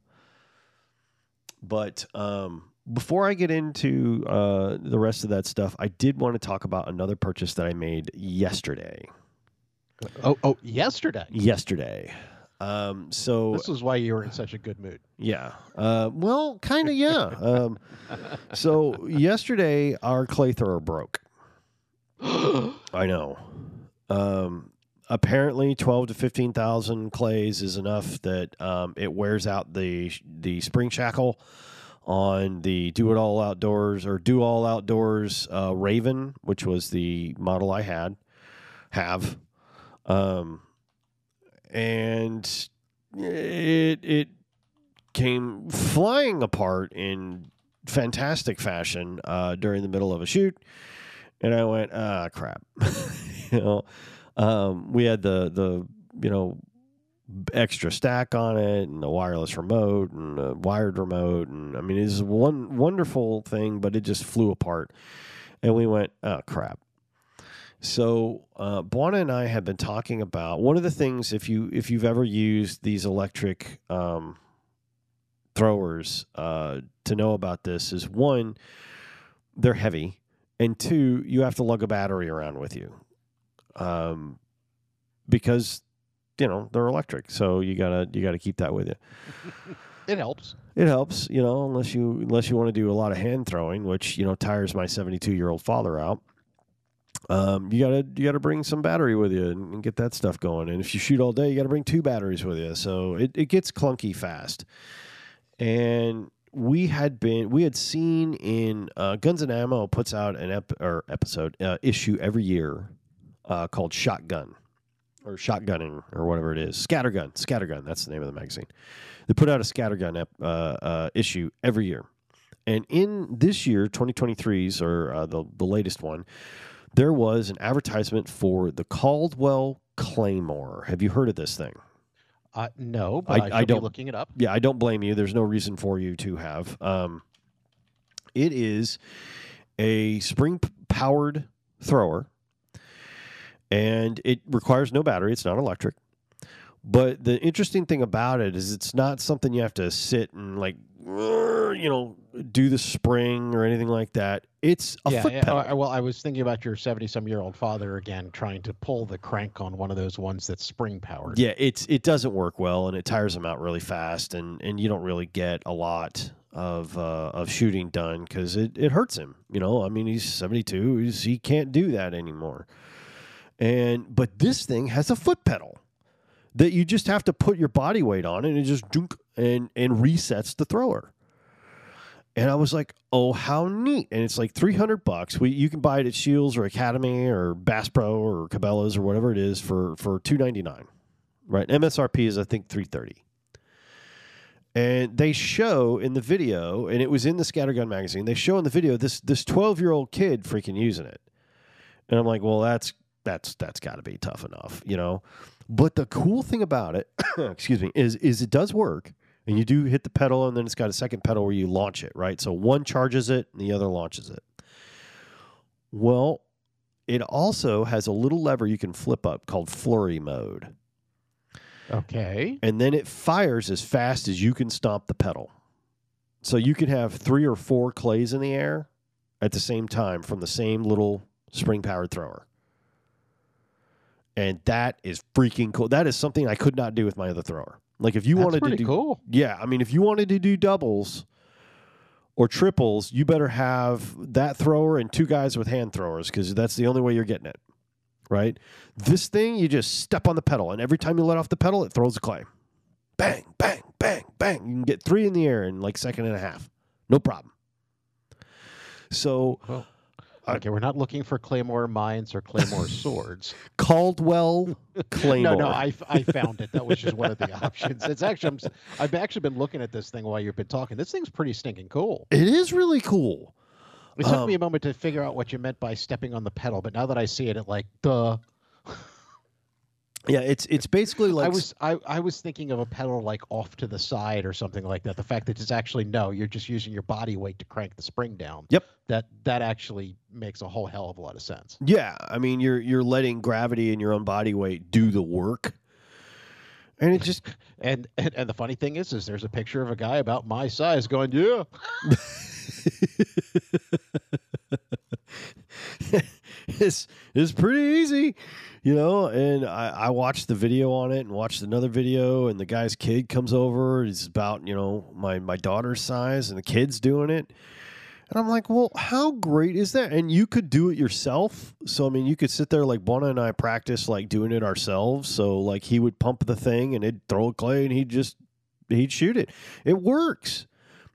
But um, before I get into uh, the rest of that stuff, I did want to talk about another purchase that I made yesterday. Oh, oh, yesterday. Yesterday. Um, so This is why you were in such a good mood. yeah. Uh, well, kind of, yeah. Um, so yesterday, our clay thrower broke. I know. Um, apparently, twelve to fifteen thousand clays is enough that um, it wears out the the spring shackle on the Do It All Outdoors or Do All Outdoors uh, Raven, which was the model I had have, um, and it it came flying apart in fantastic fashion uh, during the middle of a shoot, and I went, ah, crap. you know, um, we had the the you know extra stack on it and a wireless remote and a wired remote and I mean it's one wonderful thing, but it just flew apart, and we went, oh crap. So uh, Buana and I have been talking about one of the things if you if you've ever used these electric um, throwers uh, to know about this is one they're heavy and two you have to lug a battery around with you um, because you know they're electric so you gotta you gotta keep that with you It helps. it helps you know unless you unless you want to do a lot of hand throwing which you know tires my 72 year old father out um, you gotta you gotta bring some battery with you and, get that stuff going. And if you shoot all day you gotta bring two batteries with you. So it, it gets clunky fast. And we had been we had seen in uh, Guns and Ammo puts out an ep- or episode uh, issue every year uh, called Shotgun or Shotgunning or whatever it is. Scattergun Scattergun that's the name of the magazine. They put out a Scattergun ep- uh, uh, issue every year. And in this year 2023's or uh, the the latest one there was an advertisement for the Caldwell Claymore have you heard of this thing Uh, no, but I- I, I don't- looking it up. yeah, I don't blame you. There's no reason for you to have. Um, it is a spring powered thrower, and it requires no battery. It's not electric. But the interesting thing about it is it's not something you have to sit and like, you know, do the spring or anything like that. It's a yeah, foot yeah, pedal. well, I was thinking about your seventy-some-year-old father again, trying to pull the crank on one of those ones that's spring-powered. Yeah, it's it doesn't work well, and it tires him out really fast, and and you don't really get a lot of uh, of shooting done because it, it hurts him. You know, I mean, he's seventy two, he's, he can't do that anymore. And but this thing has a foot pedal that you just have to put your body weight on, and it just dunk and and resets the thrower. And I was like, "Oh, how neat!" And it's like three hundred bucks. We you can buy it at Scheels or Academy or Bass Pro or Cabela's or whatever it is for for two ninety nine. Right, MSRP is I think three thirty. And they show in the video, and it was in the Scattergun magazine. They show in the video this this twelve year old kid freaking using it, and I'm like, well, that's that's that's got to be tough enough, you know. But the cool thing about it, excuse me, is is it does work, and you do hit the pedal, and then it's got a second pedal where you launch it, right? So one charges it, and the other launches it. Well, it also has a little lever you can flip up called flurry mode Okay. and then it fires as fast as you can stomp the pedal. So you can have three or four clays in the air at the same time from the same little spring powered thrower. And that is freaking cool. That is something I could not do with my other thrower. Like if you That's wanted to do cool. yeah, I mean, if you wanted to do doubles or triples, you better have that thrower and two guys with hand throwers because that's the only way you're getting it. Right? This thing, you just step on the pedal, and every time you let off the pedal, it throws a clay. Bang, bang, bang, bang. You can get three in the air in like second and a half. No problem. So Well, okay, we're not looking for Claymore mines or Claymore swords. Caldwell Claymore. No, no, I, I found it. That was just one of the options. It's actually I'm, s- I've actually been looking at this thing while you've been talking. This thing's pretty stinking cool. it is really cool. It took me a Um, moment to figure out what you meant by stepping on the pedal, but now that I see it, it like duh. Yeah, it's it's basically like I was I, I was thinking of a pedal like off to the side or something like that. The fact that it's actually no, you're just using your body weight to crank the spring down. Yep. That that actually makes a whole hell of a lot of sense. Yeah, I mean you're you're letting gravity and your own body weight do the work. And it just And, and and the funny thing is, is there's a picture of a guy about my size going, yeah. it's it's pretty easy. You know, and I, I watched the video on it and watched another video, and the guy's kid comes over. He's about, you know, my, my daughter's size, and the kid's doing it. And I'm like, well, how great is that? And you could do it yourself. So, I mean, you could sit there like Bona and I practice like doing it ourselves. So, like, he would pump the thing and it'd throw a clay and he'd just, he'd shoot it. It works.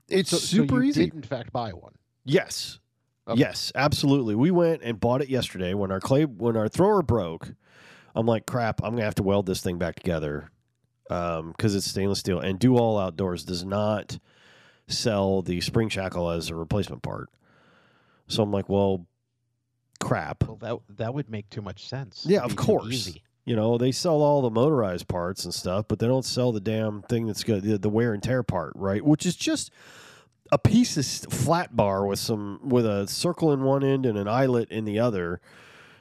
It's So, so super you easy. Did in fact buy one. Yes. Okay. Yes, absolutely. We went and bought it yesterday when our clay when our thrower broke. I'm like, crap, I'm gonna have to weld this thing back together. Um, because it's stainless steel and do all outdoors does not sell the spring shackle as a replacement part. So I'm like, well, crap. Well, that that would make too much sense. Yeah, of course. Easy. You know, they sell all the motorized parts and stuff, but they don't sell the damn thing that's good, the, the wear and tear part, right? Which is just a piece of flat bar with some with a circle in one end and an eyelet in the other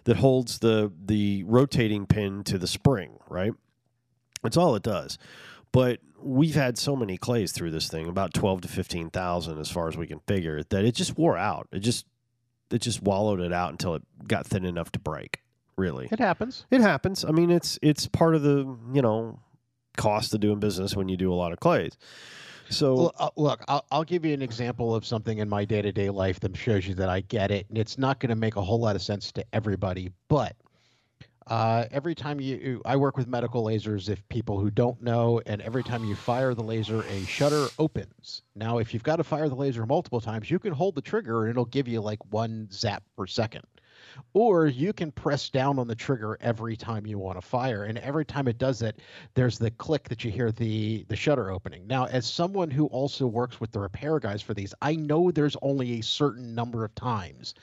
that holds the the rotating pin to the spring, right? That's all it does. But we've had so many clays through this thing, about twelve to fifteen thousand, as far as we can figure, that it just wore out. It just it just wallowed it out until it got thin enough to break. Really, It happens. it happens. I mean, it's it's part of the you know cost of doing business when you do a lot of clays. So uh, look, I'll, I'll give you an example of something in my day to day life that shows you that I get it. And it's not going to make a whole lot of sense to everybody, but uh, every time you- I work with medical lasers, if people who don't know, and every time you fire the laser, a shutter opens. Now, if you've got to fire the laser multiple times, you can hold the trigger and it'll give you like one zap per second. Or you can press down on the trigger every time you want to fire. And every time it does it, there's the click that you hear the the shutter opening. Now, as someone who also works with the repair guys for these, I know there's only a certain number of times,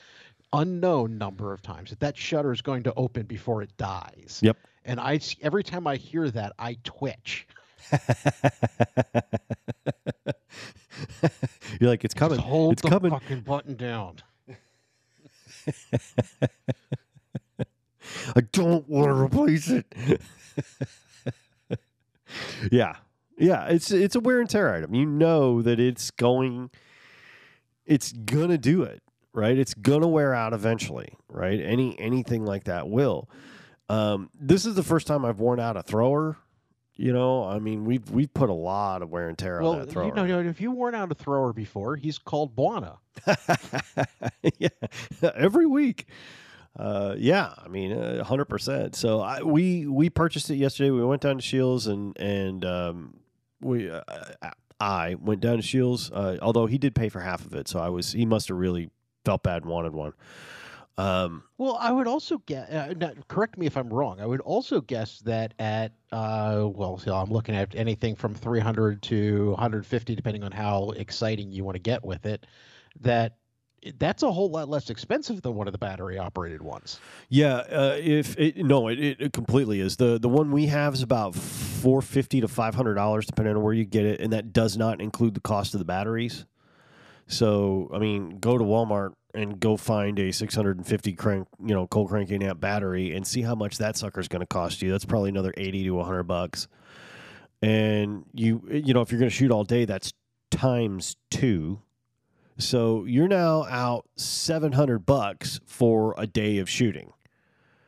unknown number of times that that shutter is going to open before it dies. Yep. And I every time I hear that, I twitch. you're like, it's coming. Just hold it's the coming. fucking button down. I don't want to replace it. yeah, yeah. It's it's a wear and tear item. You know that it's going. It's gonna do it, right? It's gonna wear out eventually, right? Any anything like that will. Um, this is the first time I've worn out a thrower. You know, I mean, we've we've put a lot of wear and tear on that thrower. you know, if you worn out a thrower before, he's called Buana. yeah, every week. Uh, yeah, I mean, a hundred percent. So I, we we purchased it yesterday. We went down to Scheels and and um, we uh, I went down to Scheels. Uh, although he did pay for half of it, so I was he must have really felt bad and wanted one. Um, Well, I would also guess. Uh, not, correct me if I'm wrong. I would also guess that at uh, well, so I'm looking at anything from 300 to 150, depending on how exciting you want to get with it. That that's a whole lot less expensive than one of the battery operated ones. Yeah, uh, if it, no, it, it, it completely is. the The one we have is about four fifty to five hundred dollars, depending on where you get it, and that does not include the cost of the batteries. So, I mean, go to Walmart and go find a six hundred and fifty crank, you know, cold cranking amp battery, and see how much that sucker's going to cost you. That's probably another eighty to hundred bucks. And you, you know, if you're going to shoot all day, that's times two. So you're now out seven hundred bucks for a day of shooting.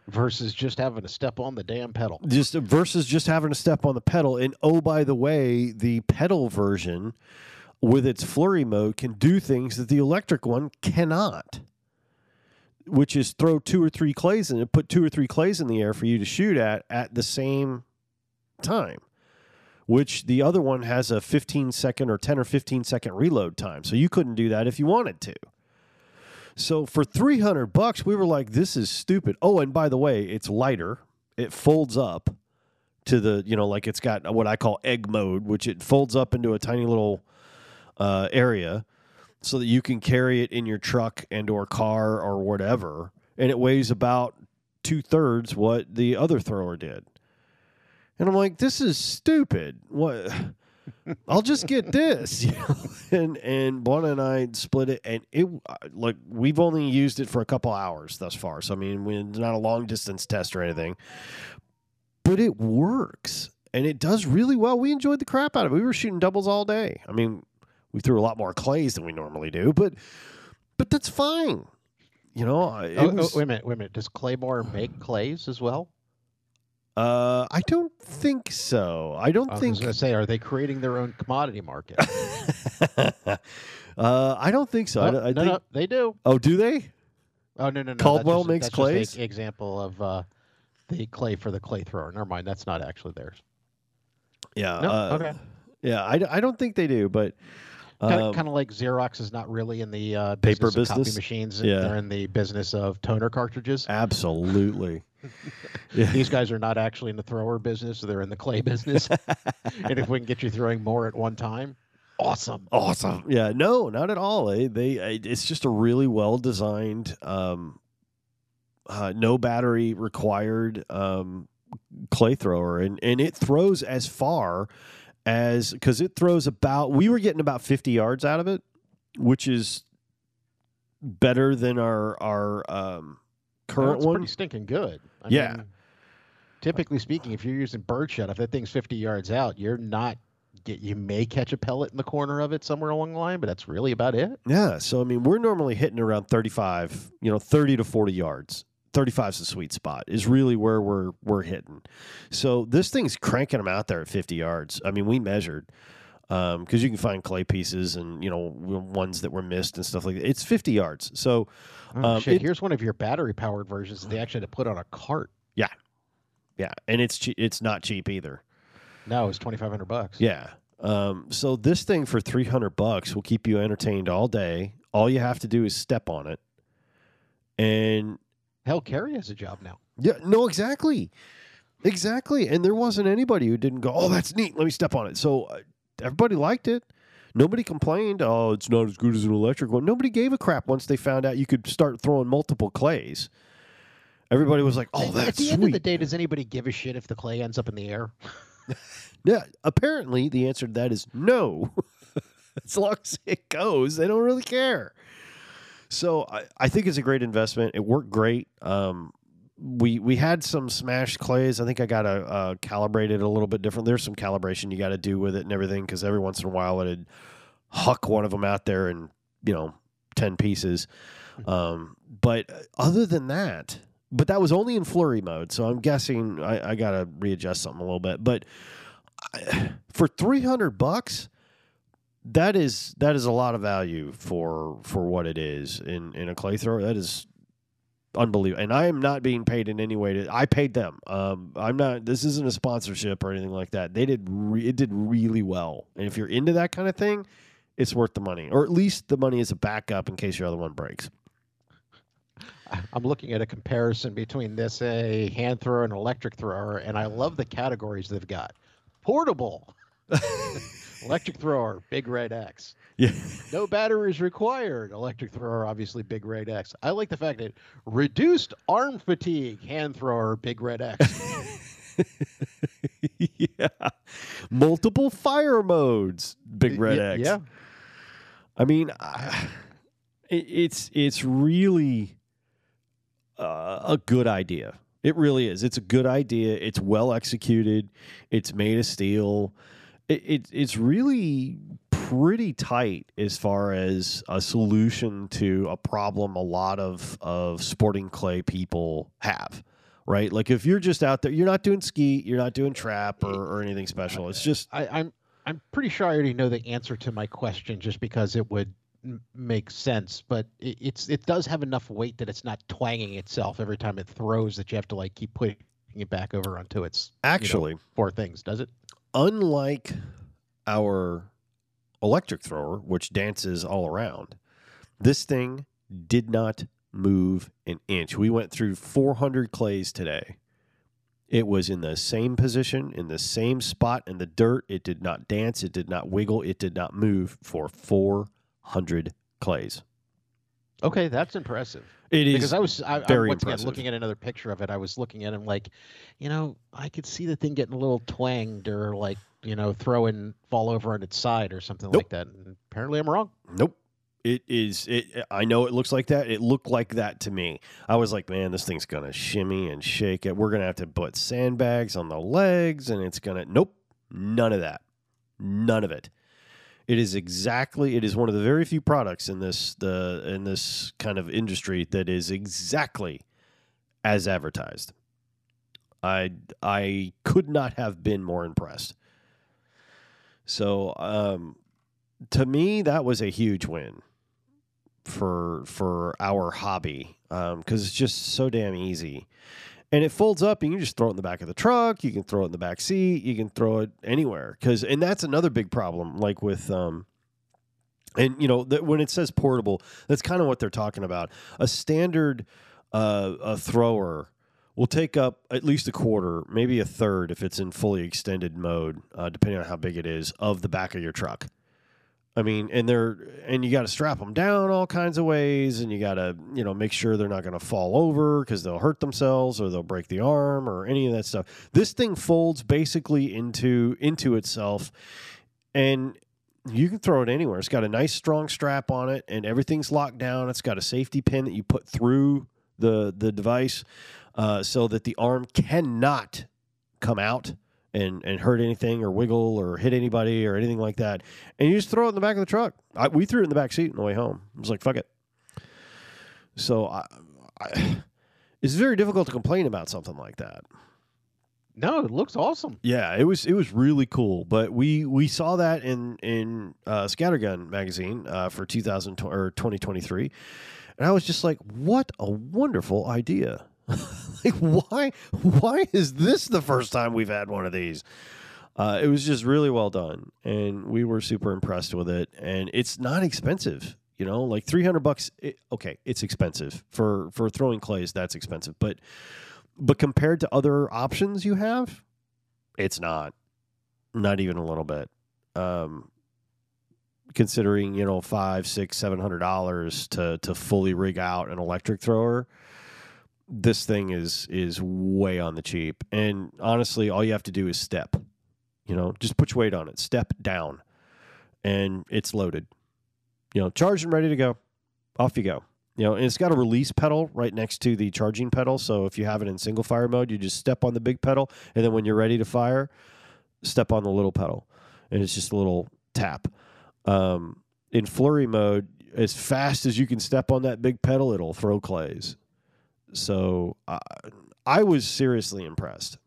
versus just having to step on the damn pedal. just versus just having to step on the pedal and oh by the way the pedal version with its flurry mode can do things that the electric one cannot which is throw two or three clays in it put two or three clays in the air for you to shoot at at the same time which the other one has a 15 second or 10 or 15 second reload time so you couldn't do that if you wanted to so for 300 bucks, we were like, this is stupid. Oh, and by the way, it's lighter. It folds up to the, you know, like it's got what I call egg mode, which it folds up into a tiny little uh, area so that you can carry it in your truck and or car or whatever. And it weighs about two thirds what the other thrower did. And I'm like, this is stupid. What? I'll just get this. And and Buana and I split it, and it like we've only used it for a couple hours thus far. So I mean, it's not a long distance test or anything, but it works and it does really well. We enjoyed the crap out of it. We were shooting doubles all day. I mean, we threw a lot more clays than we normally do, but but that's fine. You know, it Oh, oh, wait a minute, wait a minute. Does Claymore make clays as well? Uh, I don't think so. I don't I was think. going to say, are they creating their own commodity market? uh, I don't think so. I, Oh, I no, think. no, they do. Oh, do they? Oh no, no, no. Caldwell just, makes clays? example of uh, the clay for the clay thrower. Never mind, that's not actually theirs. Yeah. No? uh, Okay. Yeah, I, I don't think they do, but um, kind of like Xerox is not really in the uh, Paper business of business? copy machines. Yeah. They're in the business of toner cartridges. absolutely. yeah. These guys are not actually in the thrower business; they're in the clay business. and if we can get you throwing more at one time, awesome. awesome. Yeah, no, not at all. They, they it's just a really well designed, um, uh, no battery required um, clay thrower, and and it throws as far as because it throws about. We were getting about fifty yards out of it, which is better than our our um, current That's one. pretty stinking good. I Yeah. mean, typically speaking, if you're using birdshot, if that thing's 50 yards out, you're not. Get, you may catch a pellet in the corner of it somewhere along the line, but that's really about it. Yeah. So, I mean, we're normally hitting around 35, you know, 30 to 40 yards. 35 is the sweet spot, is really where we're, we're hitting. So, this thing's cranking them out there at 50 yards. I mean, we measured because you can find clay pieces and, you know, ones that were missed and stuff like that. It's 50 yards. So, Oh, Um, shit, it- here's one of your battery powered versions that they actually had to put on a cart. Yeah yeah. And it's, che- it's not cheap either. No, it's 2,500 bucks. Yeah. Um, so, this thing for 300 bucks will keep you entertained all day. All you have to do is step on it. And Hell, Carrie has a job now. Yeah, no, exactly. Exactly. And there wasn't anybody who didn't go, oh, that's neat. Let me step on it. So uh, everybody liked it. Nobody complained, oh, it's not as good as an electric one. Nobody gave a crap once they found out you could start throwing multiple clays. Everybody was like, oh, At- that's At the end of the day, does anybody give a shit if the clay ends up in the air? Yeah, apparently the answer to that is no. as long as it goes, they don't really care. So I, I think it's a great investment. It worked great. Um, we we had some smashed clays. I think I got to uh, calibrate it a little bit different. There's some calibration you got to do with it and everything because every once in a while it'd huck one of them out there and you know ten pieces. Um, but other than that, but that was only in flurry mode. So I'm guessing I, I got to readjust something a little bit. But I- for 300 bucks that is that is a lot of value for for what it is in in a clay thrower. That is unbelievable. And i am not being paid in any way to i paid them. Um i'm not this isn't a sponsorship or anything like that. They did re- it did really well. And if you're into that kind of thing it's worth the money or at least the money is a backup in case your other one breaks. I'm looking at a comparison between this a hand thrower and electric thrower, and I love the categories they've got. Portable, electric thrower, big red X. yeah No batteries required. Electric thrower, obviously big red X. I like the fact that reduced arm fatigue, hand thrower, big red X. yeah multiple fire modes big red Y- x Yeah. I mean, I, it's it's really uh, a good idea. It really is. It's a good idea. It's well executed. It's made of steel. It, it it's really pretty tight as far as a solution to a problem a lot of of sporting clay people have. Right, like if you're just out there, you're not doing skeet, you're not doing trap or, or anything special. It's just I, I'm I'm pretty sure I already know the answer to my question just because it would make sense, but it, it's it does have enough weight that it's not twanging itself every time it throws that you have to like keep putting it back over onto its actually four things, does it? Unlike our electric thrower, which dances all around, this thing did not move an inch. We went through 400 clays today. It was in the same position, in the same spot in the dirt. It did not dance. It did not wiggle. It did not move for 400 clays. Okay, that's impressive. It is because I was I, very I, once impressive. again looking at another picture of it. I was looking at him like, you know, I could see the thing getting a little twanged or like you know throwing fall over on its side or something Nope. like that. And apparently, I'm wrong. Nope. It is. It. I know it looks like that. It looked like that to me. I was like, man, this thing's gonna shimmy and shake it. We're gonna have to put sandbags on the legs, and it's gonna. Nope. None of that. None of it. It is exactly. It is one of the very few products in this the in this kind of industry that is exactly as advertised. I I could not have been more impressed. So um, to me, that was a huge win for for our hobby because um, it's just so damn easy. And it folds up, and you just throw it in the back of the truck. You can throw it in the back seat. You can throw it anywhere. Because, and that's another big problem. Like with, um, and you know, that when it says portable, that's kind of what they're talking about. A standard uh, a thrower will take up at least a quarter, maybe a third if it's in fully extended mode, uh, depending on how big it is, of the back of your truck. I mean, and they're and you got to strap them down all kinds of ways, and you got to you know make sure they're not going to fall over because they'll hurt themselves or they'll break the arm or any of that stuff. This thing folds basically into into itself, and you can throw it anywhere. It's got a nice strong strap on it, and everything's locked down. It's got a safety pin that you put through the the device uh, so that the arm cannot come out and and hurt anything or wiggle or hit anybody or anything like that. And you just throw it in the back of the truck. I, we threw it in the back seat on the way home. I was like, fuck it. So I, I, it's very difficult to complain about something like that. No, it looks awesome. Yeah, it was it was really cool. But we we saw that in in uh, Scattergun magazine uh, for 2000 or 2023, and I was just like, what a wonderful idea. like why why is this the first time we've had one of these? Uh, it was just really well done, and we were super impressed with it. And it's not expensive, you know, like three hundred bucks. It, okay, it's expensive for for throwing clays. That's expensive, but but compared to other options you have, it's not, not even a little bit. Um, considering you know five, six, seven hundred dollars to to fully rig out an electric thrower this thing is is way on the cheap. And honestly, all you have to do is step. You know, just put your weight on it. Step down, and it's loaded. You know, charged and ready to go. Off you go. You know, and it's got a release pedal right next to the charging pedal. So if you have it in single fire mode, you just step on the big pedal, and then when you're ready to fire, step on the little pedal, and it's just a little tap. Um, in flurry mode, as fast as you can step on that big pedal, it'll throw clays. So uh, I was seriously impressed.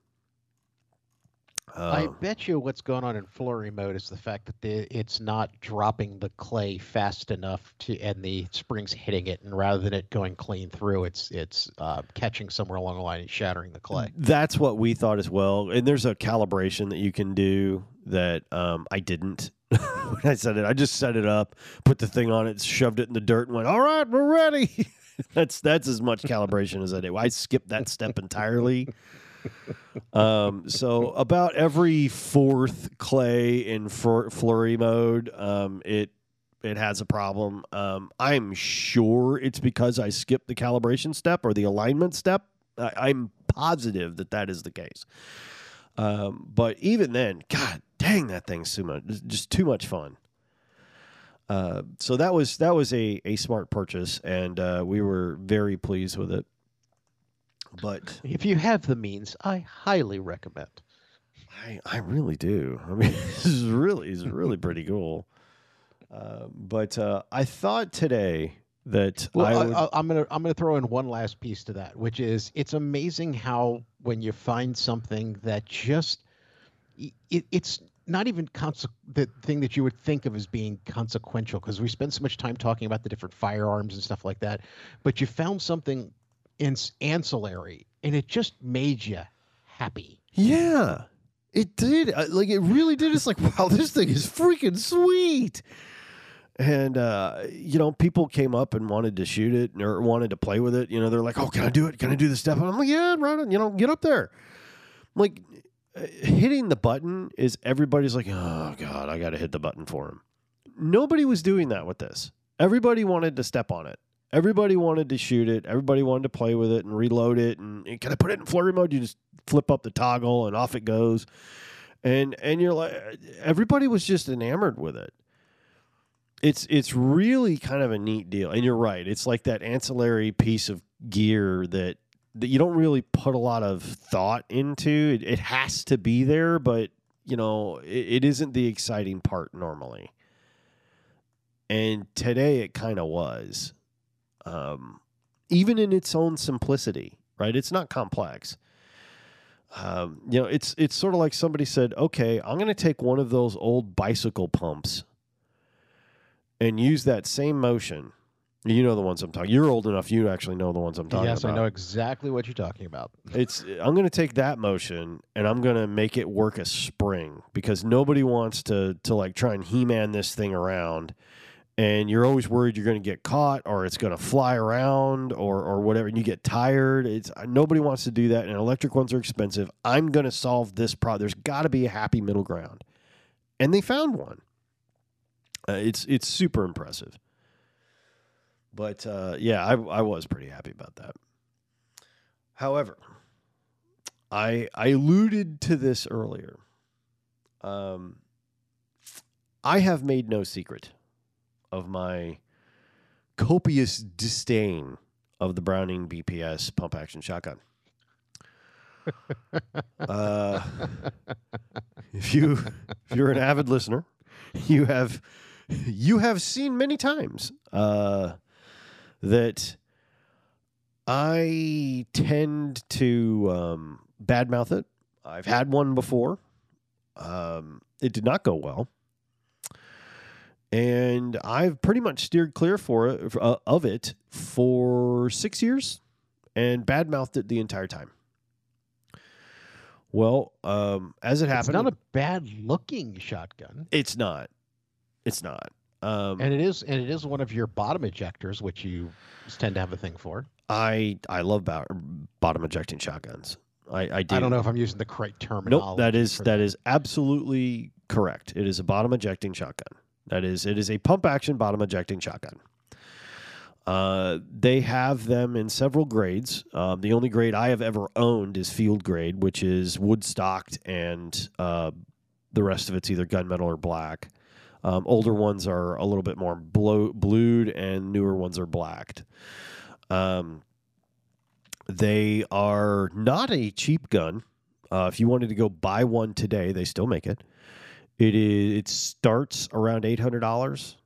Uh, I bet you what's going on in flurry mode is the fact that the, it's not dropping the clay fast enough to, and the springs hitting it, and rather than it going clean through, it's it's uh, catching somewhere along the line and shattering the clay. That's what we thought as well. And there's a calibration that you can do that um, I didn't. when I said it, I just set it up, put the thing on it, shoved it in the dirt, and went, "All right, we're ready." that's that's as much calibration as I do. I skipped that step entirely. Um, so about every fourth clay in flurry mode, um, it it has a problem. Um, I'm sure it's because I skipped the calibration step or the alignment step. I, am positive that that is the case. Um, but even then, God dang, that thing's too much, just too much fun. Uh, so that was that was a, a smart purchase, and uh, we were very pleased with it. But if you have the means, I highly recommend. I, I really do. I mean, this is really is really pretty cool. Uh, but uh, I thought today that well, I would... I, am gonna I'm gonna throw in one last piece to that, which is it's amazing how when you find something that just it, it's not even conse- the thing that you would think of as being consequential because we spend so much time talking about the different firearms and stuff like that but you found something in ancillary and it just made you happy. Yeah it did like it really did. It's like wow this thing is freaking sweet. And uh, you know people came up and wanted to shoot it or wanted to play with it you know they're like oh can i do it? Can i do the step? And i'm like yeah right you know get up there. Like hitting the button is everybody's like, oh god, I got to hit the button for him. Nobody was doing that with this. Everybody wanted to step on it. Everybody wanted to shoot it. Everybody wanted to play with it and reload it. And, and can I put it in flurry mode? You just flip up the toggle and off it goes. And and you're like, everybody was just enamored with it. It's it's really kind of a neat deal. And you're right. It's like that ancillary piece of gear that that you don't really put a lot of thought into. It, it has to be there, but you know, it, it isn't the exciting part normally. And today it kind of was, um, even in its own simplicity. Right? It's not complex. um, you know, it's it's sort of like somebody said, "Okay, I'm going to take one of those old bicycle pumps and use that same motion." You know the ones I'm talking. You're old enough. You actually know the ones I'm talking yes, about. Yes, I know exactly what you're talking about. It's I'm going to take that motion and I'm going to make it work as spring because nobody wants to to like try and he-man this thing around and you're always worried you're going to get caught or it's going to fly around or or whatever and you get tired. It's nobody wants to do that and electric ones are expensive. I'm going to solve this problem. There's got to be a happy middle ground. And they found one. Uh, it's it's super impressive. But uh, yeah, I I was pretty happy about that. However, I I alluded to this earlier. Um, I have made no secret of my copious disdain of the Browning BPS pump action shotgun. uh, if you if you're an avid listener, you have you have seen many times uh, that I tend to um, badmouth it. I've had one before. Um, it did not go well, and I've pretty much steered clear for it uh, of it for six years, and badmouthed it the entire time. Well, um, as it happened, It's not a bad looking shotgun, it's not. It's not. Um, and it is and it is one of your bottom ejectors, which you tend to have a thing for. I I love bo- bottom ejecting shotguns. I, I do. I don't know if I'm using the correct terminology. Nope, that is that is absolutely correct. It is a bottom ejecting shotgun. That is it is a pump action bottom ejecting shotgun. Uh, they have them in several grades. Um, the only grade I have ever owned is field grade, which is wood stocked, and uh, the rest of it's either gunmetal or black. Um, older ones are a little bit more blued, and newer ones are blacked. Um, they are not a cheap gun. Uh, if you wanted to go buy one today, they still make it. It is. It starts around eight hundred dollars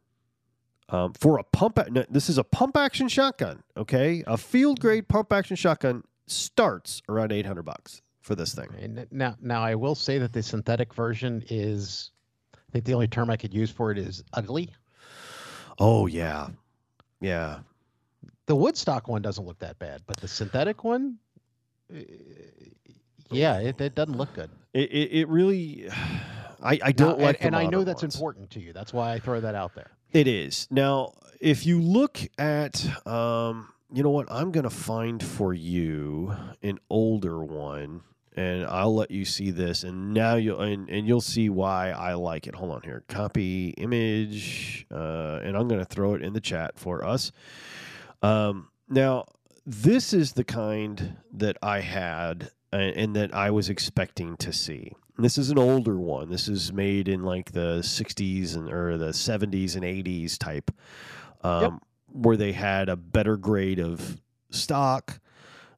um, for a pump. no, This is a pump action shotgun. Okay, a field grade pump action shotgun starts around eight hundred bucks for this thing. Now, now I will say that the synthetic version is, I think the only term I could use for it is ugly. Oh yeah, yeah. The Woodstock one doesn't look that bad, but the synthetic one, uh, yeah, it, it doesn't look good. It it, it really. I, I don't and, like the and I know that's ones. important to you. That's why I throw that out there. It is. Now, if you look at, um, you know what, I'm going to find for you an older one, and I'll let you see this, and now you'll and, and you'll see why I like it. Hold on here, copy image, uh, and I'm going to throw it in the chat for us. Um, now, this is the kind that I had and, and that I was expecting to see. This is an older one. This is made in like the 60s and or the 70s and 80s type, um, Yep. where they had a better grade of stock.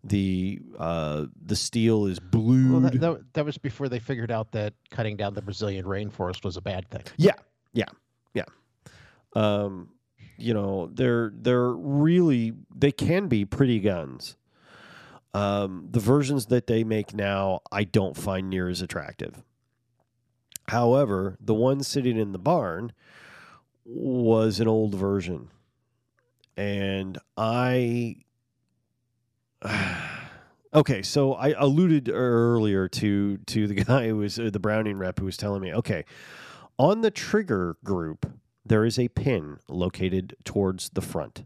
The uh, the steel is blued. Well, that, that, that was before they figured out that cutting down the Brazilian rainforest was a bad thing. Yeah, yeah, yeah. Um, you know, they're they're really they can be pretty guns. Um, the versions that they make now, I don't find near as attractive. However, the one sitting in the barn was an old version, and I. Okay, so I alluded earlier to to the guy who was uh, the Browning rep who was telling me, okay, on the trigger group there is a pin located towards the front.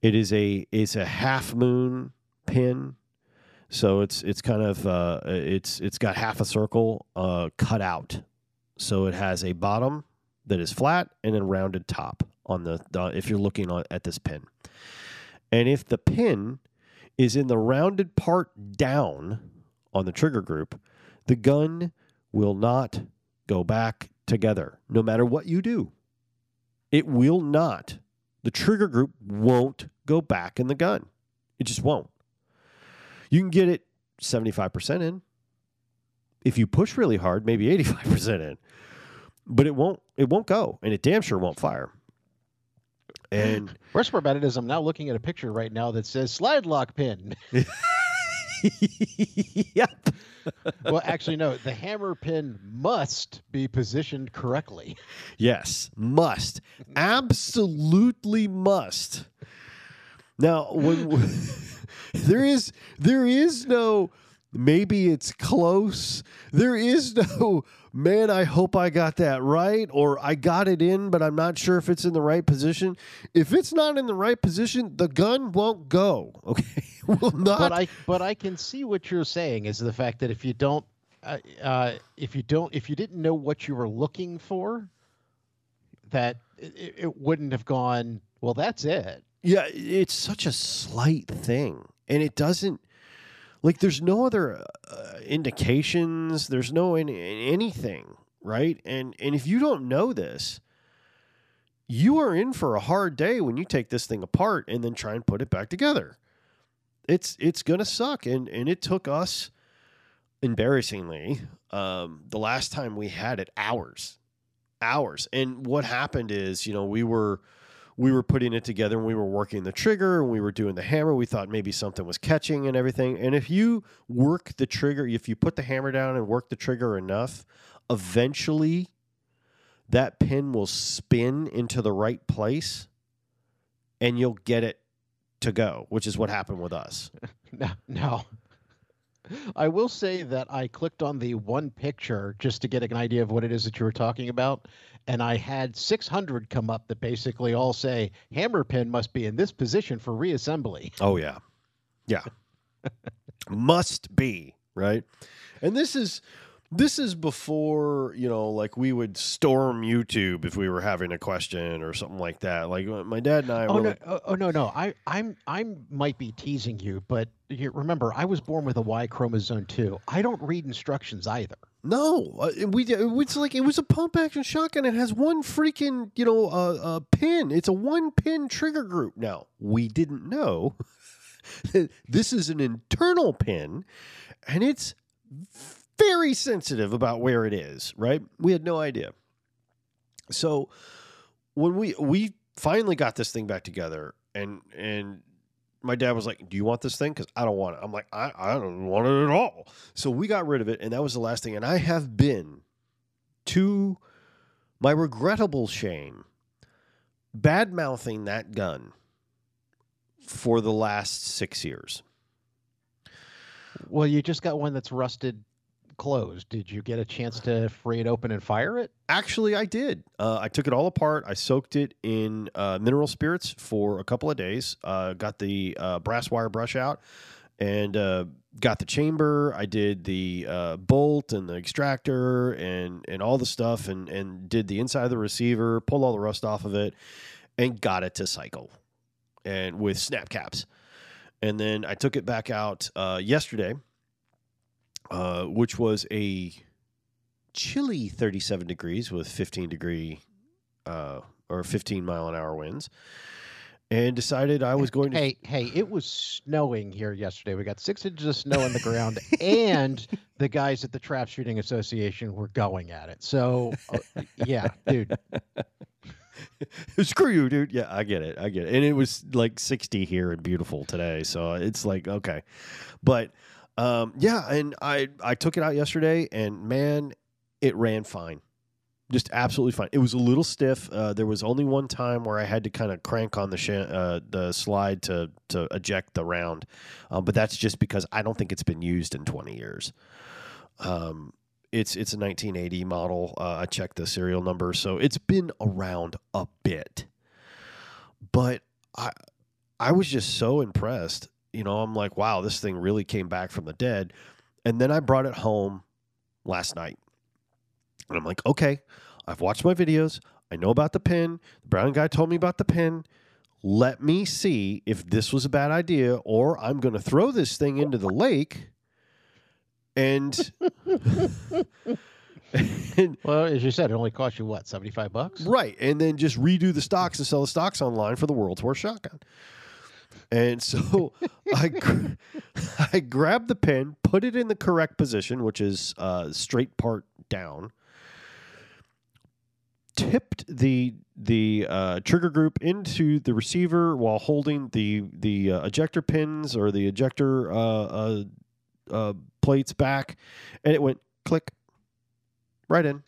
It is a it's a half moon pin, so it's it's kind of uh, it's it's got half a circle uh, cut out, so it has a bottom that is flat and a rounded top on the, if you're looking on, at this pin, and if the pin is in the rounded part down on the trigger group, the gun will not go back together no matter what you do. It will not. The trigger group won't go back in the gun. It just won't. You can get it 75% in. If you push really hard, maybe 85% in. But it won't it won't go and it damn sure won't fire. And Worst part about it is I'm now looking at a picture right now that says slide lock pin. yep. well, actually, no. The hammer pin must be positioned correctly. Yes, must. Absolutely must. Now, when there is there is no maybe it's close. There is no man, I hope I got that right or I got it in but I'm not sure if it's in the right position. If it's not in the right position, the gun won't go. Okay? Will not But I but I can see what you're saying is the fact that if you don't uh, uh, if you don't if you didn't know what you were looking for, that it, it wouldn't have gone. Well, that's it. Yeah, it's such a slight thing, and it doesn't like there's no other uh, indications. There's no any, anything, right? And and if you don't know this, you are in for a hard day when you take this thing apart and then try and put it back together. It's it's gonna suck, and and it took us embarrassingly um, the last time we had it hours, hours. And what happened is, you know, we were we were putting it together and we were working the trigger and we were doing the hammer. We thought maybe something was catching and everything. And if you work the trigger, if you put the hammer down and work the trigger enough, eventually that pin will spin into the right place and you'll get it to go, which is what happened with us. No, no. I will say that I clicked on the one picture just to get an idea of what it is that you were talking about, and I had 600 come up that basically all say hammer pin must be in this position for reassembly. Oh yeah, yeah, must be right. And this is this is before you know, like we would storm YouTube if we were having a question or something like that. Like uh, my dad and I. Oh were no! like- Oh, oh, no! No! I I'm I might be teasing you, but you, remember I was born with a Y chromosome too. I don't read instructions either. No, uh, we it was like it was a pump action shotgun. It has one freaking you know uh, uh, pin. It's a one pin trigger group. Now we didn't know that this is an internal pin, and it's very sensitive about where it is. Right? We had no idea. So when we we finally got this thing back together, and and my dad was like, "Do you want this thing? Because I don't want it." I'm like, "I I don't want it at all." So we got rid of it, and that was the last thing. And I have been, to my regrettable shame, bad mouthing that gun for the last six years. Well, you just got one that's rusted closed. Did you get a chance to free it open and fire it? Actually, I did. Uh, I took it all apart. I soaked it in uh, mineral spirits for a couple of days. Uh, got the uh, brass wire brush out and uh, got the chamber. I did the uh, bolt and the extractor and and all the stuff and and did the inside of the receiver, pulled all the rust off of it, and got it to cycle and with snap caps. And then I took it back out yesterday, uh, which was a chilly 37 degrees with 15 degree uh, or 15 mile an hour winds and decided I was going to. Hey, hey! It was snowing here yesterday. We got six inches of snow on the ground, and the guys at the Trap Shooting Association were going at it. So, uh, yeah, dude. Screw you, dude. Yeah, I get it. I get it. And it was like 60 here and beautiful today. So it's like, okay. But um, yeah, and I, I took it out yesterday and man, it ran fine. Just absolutely fine. It was a little stiff. Uh, there was only one time where I had to kind of crank on the sh- uh, the slide to to eject the round, um, but that's just because I don't think it's been used in 20 years. Um, it's it's a 1980 model. Uh, I checked the serial number, so it's been around a bit. But I I was just so impressed. You know, I'm like, wow, this thing really came back from the dead. And then I brought it home last night, and I'm like, okay, I've watched my videos. I know about the pin. The brown guy told me about the pin. Let me see if this was a bad idea, or I'm going to throw this thing into the lake and and Well, as you said, it only cost you what seventy-five bucks. right, and then just redo the stocks and sell the stocks online for the world's worst shotgun. And so I I grabbed the pin, put it in the correct position, which is uh, straight part down. Tipped the the uh, trigger group into the receiver while holding the the uh, ejector pins or the ejector uh, uh, uh, plates back, and it went click right in,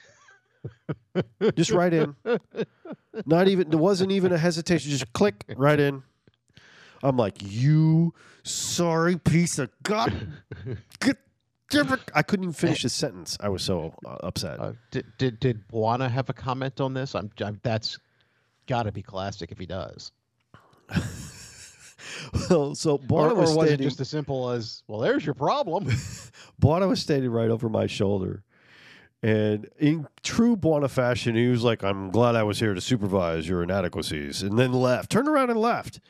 just right in. Not even there wasn't even a hesitation. Just click right in. I'm like, you sorry piece of god. I couldn't even finish a sentence. I was so uh, upset. Uh, did, did did Buana have a comment on this? I'm, I'm that's got to be classic if he does. well, so Or, Buana or was, was it standing, just as simple as, well, there's your problem? Buana was standing right over my shoulder. And in true Buana fashion, he was like, I'm glad I was here to supervise your inadequacies. And then left, turned around and left.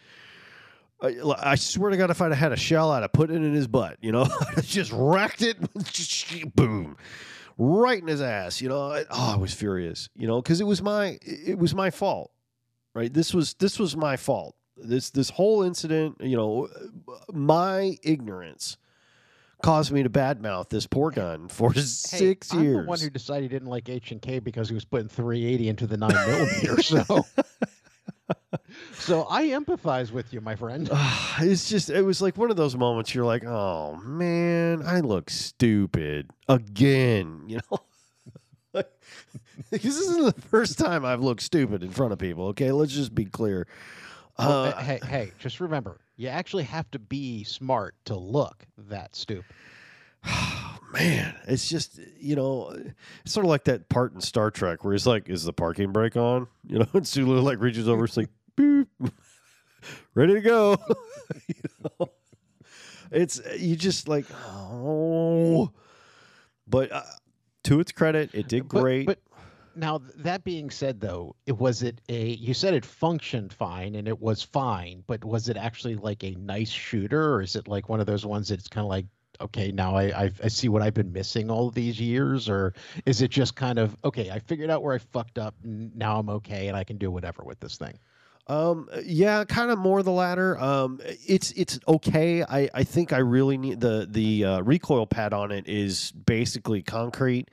I, I swear to God, if I'd have had a shell, I'd have put it in his butt. You know, just wrecked it. Boom. Right in his ass. You know, I, oh, I was furious. You know, because it was my it was my fault. Right. This was this was my fault. This this whole incident. You know, my ignorance caused me to badmouth this poor gun for six I'm years. the one who decided he didn't like H and K because he was putting 380 into the nine millimeter. So, so I empathize with you, my friend. Ah, it's just it was like one of those moments you're like oh man i look stupid again you know because this isn't the first time i've looked stupid in front of people okay let's just be clear Well, uh, hey, hey, just remember, you actually have to be smart to look that stupid. man it's just you know it's sort of like that part in star trek where he's like is the parking brake on? You know and sulu like reaches over it's like boop ready to go. You know? it's you just like oh. But uh, to its credit it did great. But, now, that being said, though, it was it a you said it functioned fine and it was fine, but was it actually like a nice shooter, or is it like one of those ones that's kind of like, okay, now I I've, I see what I've been missing all these years, or is it just kind of okay, I figured out where I fucked up, now I'm okay, and I can do whatever with this thing. Um, yeah, kind of more the latter. Um, it's it's okay. I, I think I really need the the uh, recoil pad on it is basically concrete.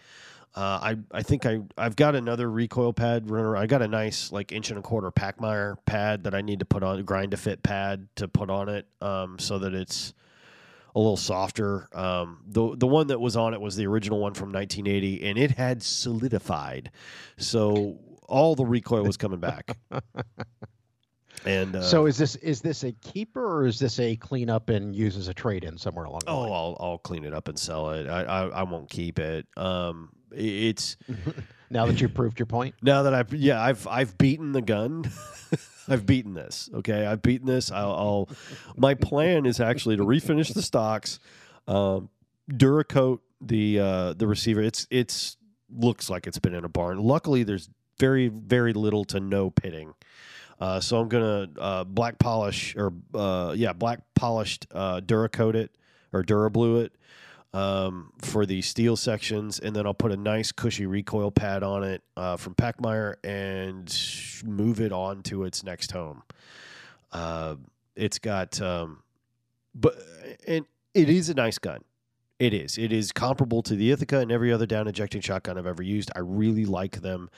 Uh, I I think I I've got another recoil pad runner. I got a nice like inch and a quarter Pachmayr pad that I need to put on grind to fit pad to put on it, um, so that it's a little softer. Um, the the one that was on it was the original one from 1980, and it had solidified, so all the recoil was coming back. And uh, so is this is this a keeper or is this a clean up and use as a trade in somewhere along the Oh? I'll I'll clean it up and sell it. I I, I won't keep it. Um, it's now that you've proved your point. now that I've yeah I've I've beaten the gun. I've beaten this. Okay, I've beaten this. I'll, I'll my plan is actually to refinish the stocks, um, Duracoat the uh, the receiver. It's it's looks like it's been in a barn. Luckily, there's very very little to no pitting. Uh, so I'm gonna uh, black polish or uh, yeah black polished uh, Duracoat it or Durablue it um, for the steel sections, and then I'll put a nice cushy recoil pad on it uh, from Pachmayr and move it on to its next home. Uh, it's got, um, but and it is a nice gun. It is. It is comparable to the Ithaca and every other down ejecting shotgun I've ever used. I really like them.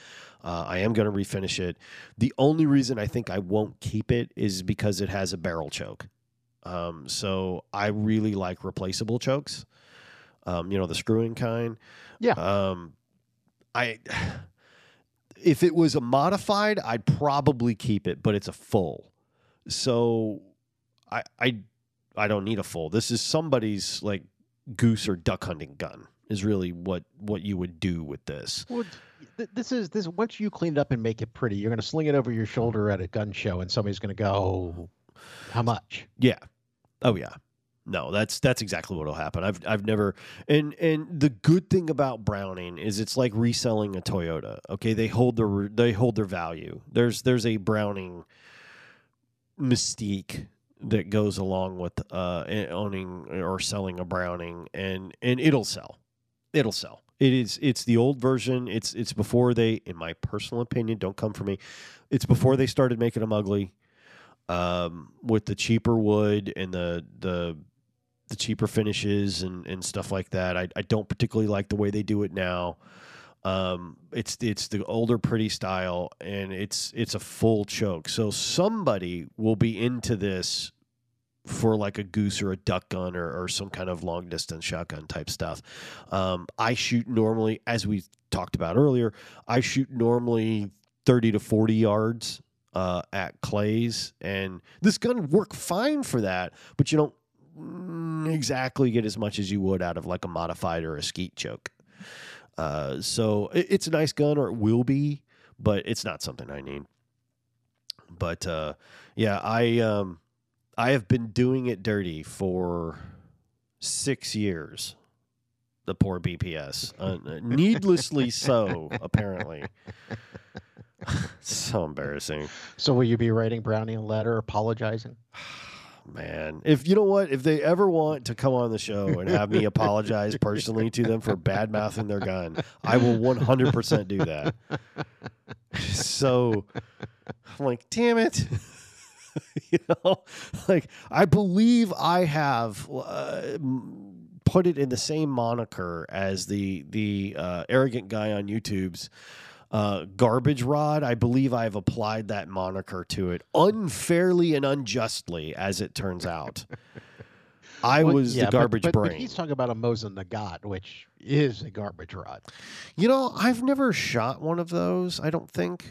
Uh, I am going to refinish it. The only reason I think I won't keep it is because it has a barrel choke. Um, so I really like replaceable chokes. Um, you know, the screwing kind. Yeah. Um, I if it was a modified, I'd probably keep it, but it's a full. So I I I don't need a full. This is somebody's like goose or duck hunting gun is really what what you would do with this. Well, th- this is this. Once you clean it up and make it pretty, you're going to sling it over your shoulder at a gun show, and somebody's going to go, "How much?" Yeah. Oh yeah. No, that's that's exactly what'll happen. I've I've never and and the good thing about Browning is it's like reselling a Toyota. Okay, they hold their they hold their value. There's there's a Browning mystique that goes along with uh owning or selling a Browning and and it'll sell. It'll sell. It is it's the old version. It's it's before they in my personal opinion, don't come for me. It's before they started making them ugly um, with the cheaper wood and the the the cheaper finishes and, and stuff like that. I, I don't particularly like the way they do it now. Um, it's it's the older pretty style and it's it's a full choke. So somebody will be into this for like a goose or a duck gun or, or some kind of long distance shotgun type stuff. Um, I shoot normally, as we talked about earlier, I shoot normally 30 to 40 yards uh, at clays, and this gun work fine for that, but you don't exactly get as much as you would out of like a modified or a skeet choke. Uh, so it, it's a nice gun, or it will be, but it's not something I need. But uh, yeah, I um, I have been doing it dirty for six years. The poor BPS, uh, needlessly so, apparently. so embarrassing. So will you be writing Brownie a letter apologizing? Man, if you know what, if they ever want to come on the show and have me apologize personally to them for bad mouthing their gun, I will 100% do that. So I'm like, damn it. you know, like I believe I have uh, put it in the same moniker as the the uh, arrogant guy on YouTube's uh, garbage rod. I believe I have applied that moniker to it unfairly and unjustly, as it turns out. I Well, was yeah, the garbage but, brain. But he's talking about a Mosin Nagant, which is a garbage rod. you know, I've never shot one of those. I don't think.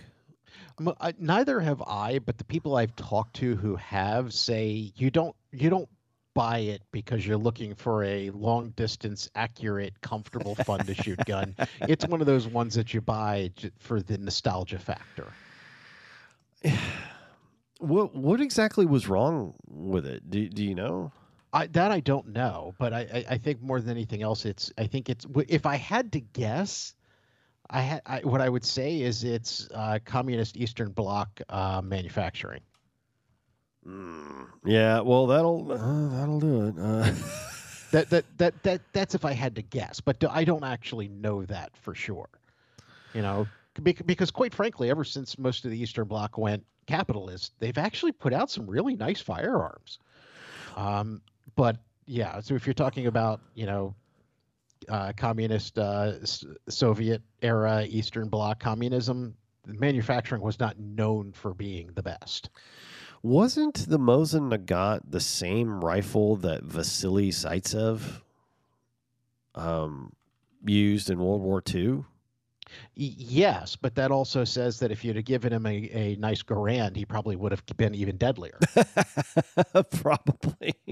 Neither have I, but the people I've talked to who have say you don't you don't buy it because you're looking for a long distance, accurate, comfortable, fun to shoot gun. It's one of those ones that you buy for the nostalgia factor. What what exactly was wrong with it? Do, do you know? I, that I don't know, but I, I, I think more than anything else, it's I think it's if I had to guess, I had I, what I would say is it's uh, communist Eastern Bloc uh, manufacturing. Mm, yeah, well that'll uh, that'll do it. Uh, That that that that that's if I had to guess, but I don't actually know that for sure. You know, bec- because quite frankly, ever since most of the Eastern Bloc went capitalist, they've actually put out some really nice firearms. Um, but yeah, so if you're talking about you know, uh, communist uh, S- Soviet era Eastern Bloc communism, manufacturing was not known for being the best. Wasn't the Mosin Nagant the same rifle that Vasily Zaitsev um, used in World War II? Yes, but that also says that if you'd have given him a, a nice Garand, he probably would have been even deadlier. Probably.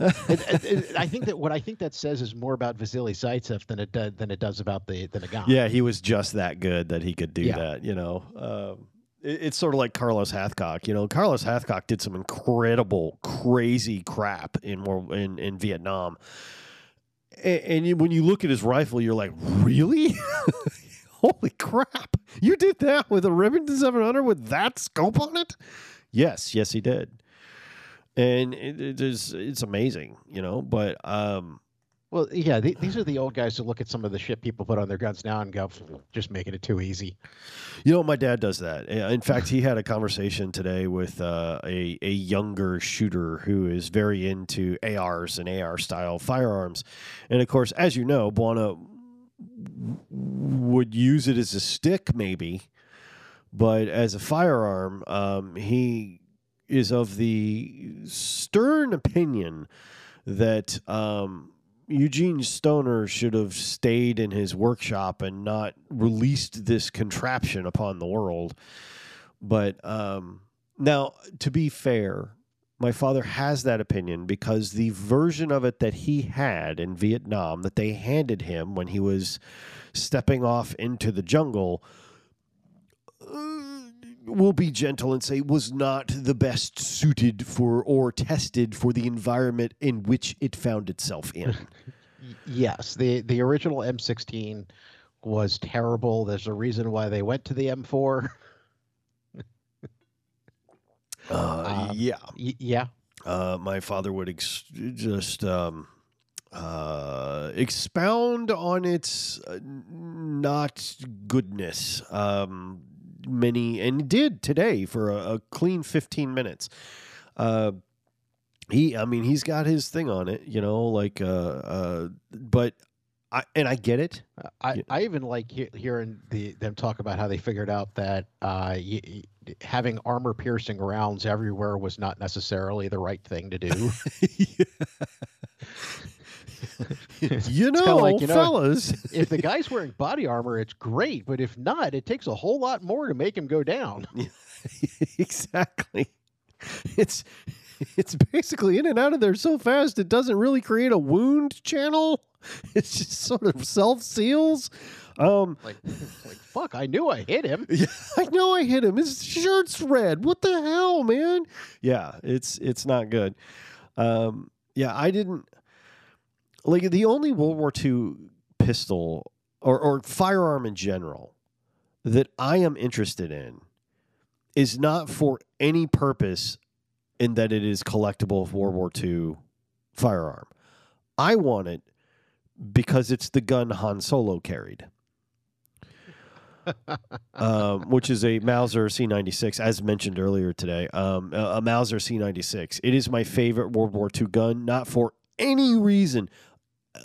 It- it- it- I think that what I think that says is more about Vasily Zaitsev than it does than it does about the the Nagant. yeah, he was just that good that he could do Yeah. that. You know, um, it's sort of like Carlos Hathcock. You know, Carlos Hathcock did some incredible, crazy crap in in in Vietnam. And, and when you look at his rifle, you're like, really? Holy crap! You did that with a Remington 700 with that scope on it? Yes, yes, he did. And it, it is it's amazing, you know. But um, Well, yeah, the, these are the old guys who look at some of the shit people put on their guns now and go, just making it too easy. You know, my dad does that. In fact, he had a conversation today with uh, a a younger shooter who is very into ARs and AR style firearms, and of course, as you know, Buana would use it as a stick, maybe, but as a firearm, um, he is of the stern opinion that um, Eugene Stoner should have stayed in his workshop and not released this contraption upon the world. But um, now, to be fair, my father has that opinion because the version of it that he had in Vietnam that they handed him when he was stepping off into the jungle will be gentle and say was not the best suited for or tested for the environment in which it found itself in. Yes, the the original M16 was terrible. There's a reason why they went to the M4. Uh, Um, yeah. Y- yeah, Uh, my father would ex- just um, uh, expound on its uh, not goodness. Um, many and did today for a, a clean fifteen minutes. Uh, he, I mean, he's got his thing on it, you know, like, uh, uh, but I, and I get it. I. I even like he- hearing the them talk about how they figured out that uh, y- y- having armor piercing rounds everywhere was not necessarily the right thing to do. you know, like, you know, fellas. if the guy's wearing body armor, it's great, but if not, it takes a whole lot more to make him go down. exactly. It's it's basically in and out of there so fast it doesn't really create a wound channel. It's just sort of self seals. Um, Like, like fuck, I knew I hit him. yeah, I know I hit him. His shirt's red. What the hell, man? Yeah, it's it's not good. Um, yeah, I didn't like the only World War II pistol or, or firearm in general that I am interested in is not for any purpose in that it is collectible World War II firearm. I want it because it's the gun Han Solo carried um, which is a Mauser C96, as mentioned earlier today. Um, a, a Mauser C96. It is my favorite World War II gun, not for any reason,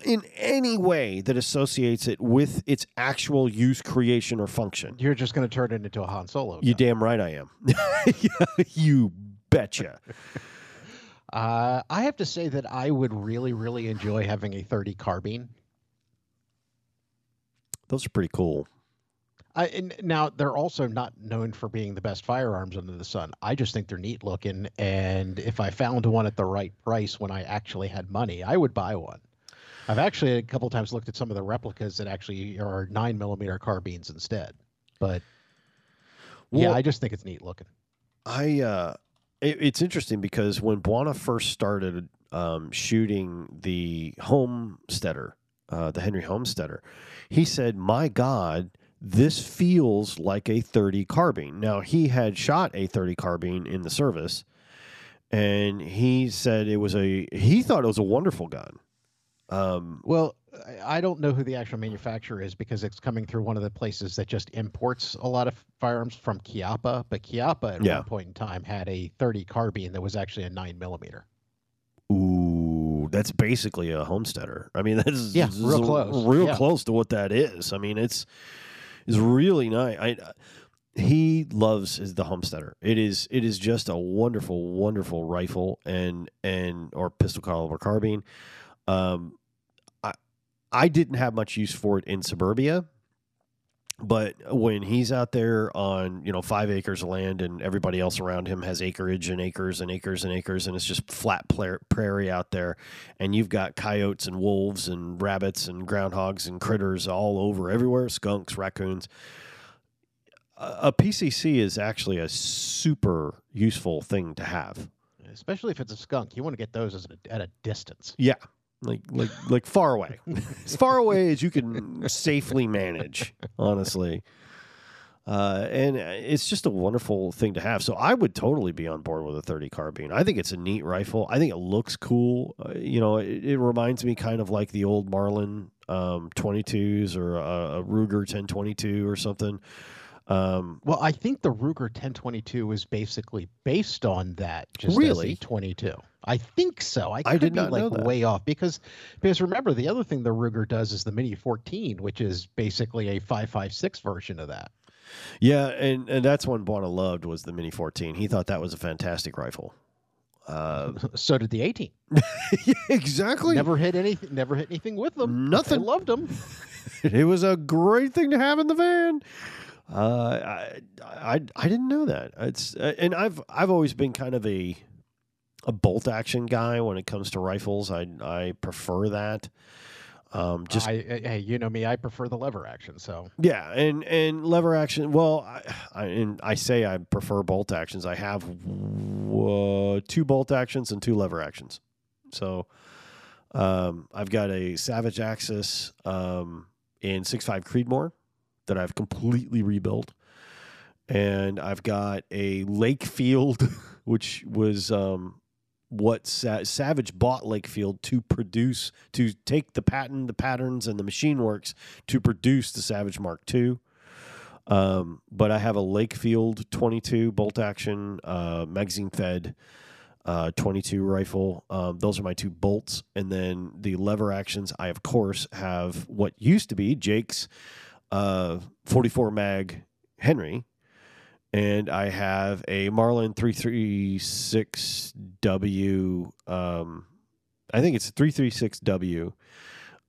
in any way that associates it with its actual use, creation, or function. You're just going to turn it into a Han Solo. You damn right I am. You betcha. Uh, I have to say that I would really, really enjoy having a 30 carbine. Those are pretty cool. I, and now they're also not known for being the best firearms under the sun. I just think they're neat looking, and if I found one at the right price when I actually had money, I would buy one. I've actually a couple times looked at some of the replicas that actually are nine millimeter carbines instead. But yeah, I just think it's neat looking. I uh, it, it's interesting because when Buana first started um, shooting the Homesteader, uh, the Henry Homesteader, he said, "My God, this feels like a 30 carbine." Now he had shot a 30 carbine in the service, and he said it was a. He thought it was a wonderful gun. Um, Well, I- don't know who the actual manufacturer is because it's coming through one of the places that just imports a lot of firearms from Chiappa. But Chiappa at Yeah. one point in time had a 30 carbine that was actually a nine millimeter. Ooh, that's basically a homesteader. I mean, that's Yeah, that's real close. real Yeah. close to what that is. I mean, it's it's really nice. I he loves is the homesteader. It is it is just a wonderful, wonderful rifle and and or pistol caliber carbine. Um, I I didn't have much use for it in suburbia. But when he's out there on, you know, five acres of land and everybody else around him has acreage and acres and acres and acres and it's just flat prairie out there and you've got coyotes and wolves and rabbits and groundhogs and critters all over everywhere, skunks, raccoons. A, PCC is actually a super useful thing to have. Especially if it's a skunk, you want to get those a, at a distance. Yeah. Like like like far away. as far away as you can safely manage, honestly. Uh, and it's just a wonderful thing to have. So I would totally be on board with a 30 carbine. I think it's a neat rifle. I think it looks cool. Uh, you know, it, it reminds me kind of like the old Marlin um, 22s or a, a Ruger 1022 or something. Um, Well, I think the Ruger 1022 is basically based on that. Just Really? 22. I think so. I, I could did be not like know that. way off because because remember the other thing the Ruger does is the Mini 14, which is basically a 556 version of that. yeah, and, and that's one Buana loved was the Mini 14. He thought that was a fantastic rifle. Uh, so did the 18. exactly. Never hit anything. Never hit anything with them. Nothing. I loved them. it was a great thing to have in the van. Uh, I, I I didn't know that. It's uh, and I've I've always been kind of a a bolt action guy when it comes to rifles. I I prefer that. Um, just I, I- hey, you know me. I prefer the lever action. So yeah, and and lever action. Well, I, I and I say I prefer bolt actions. I have uh, two bolt actions and two lever actions. So um, I've got a Savage Axis um, in 6.5 Creedmoor that I've completely rebuilt, and I've got a Lakefield, which was um, what Sa- Savage bought Lakefield to produce to take the patent, the patterns, and the machine works to produce the Savage Mark II. Um, but I have a Lakefield 22 bolt action uh, magazine fed uh, 22 rifle. Um, those are my two bolts. And then the lever actions, I of course have what used to be Jake's uh, 44 mag Henry. And I have a Marlin 336W. Um, I think it's 336W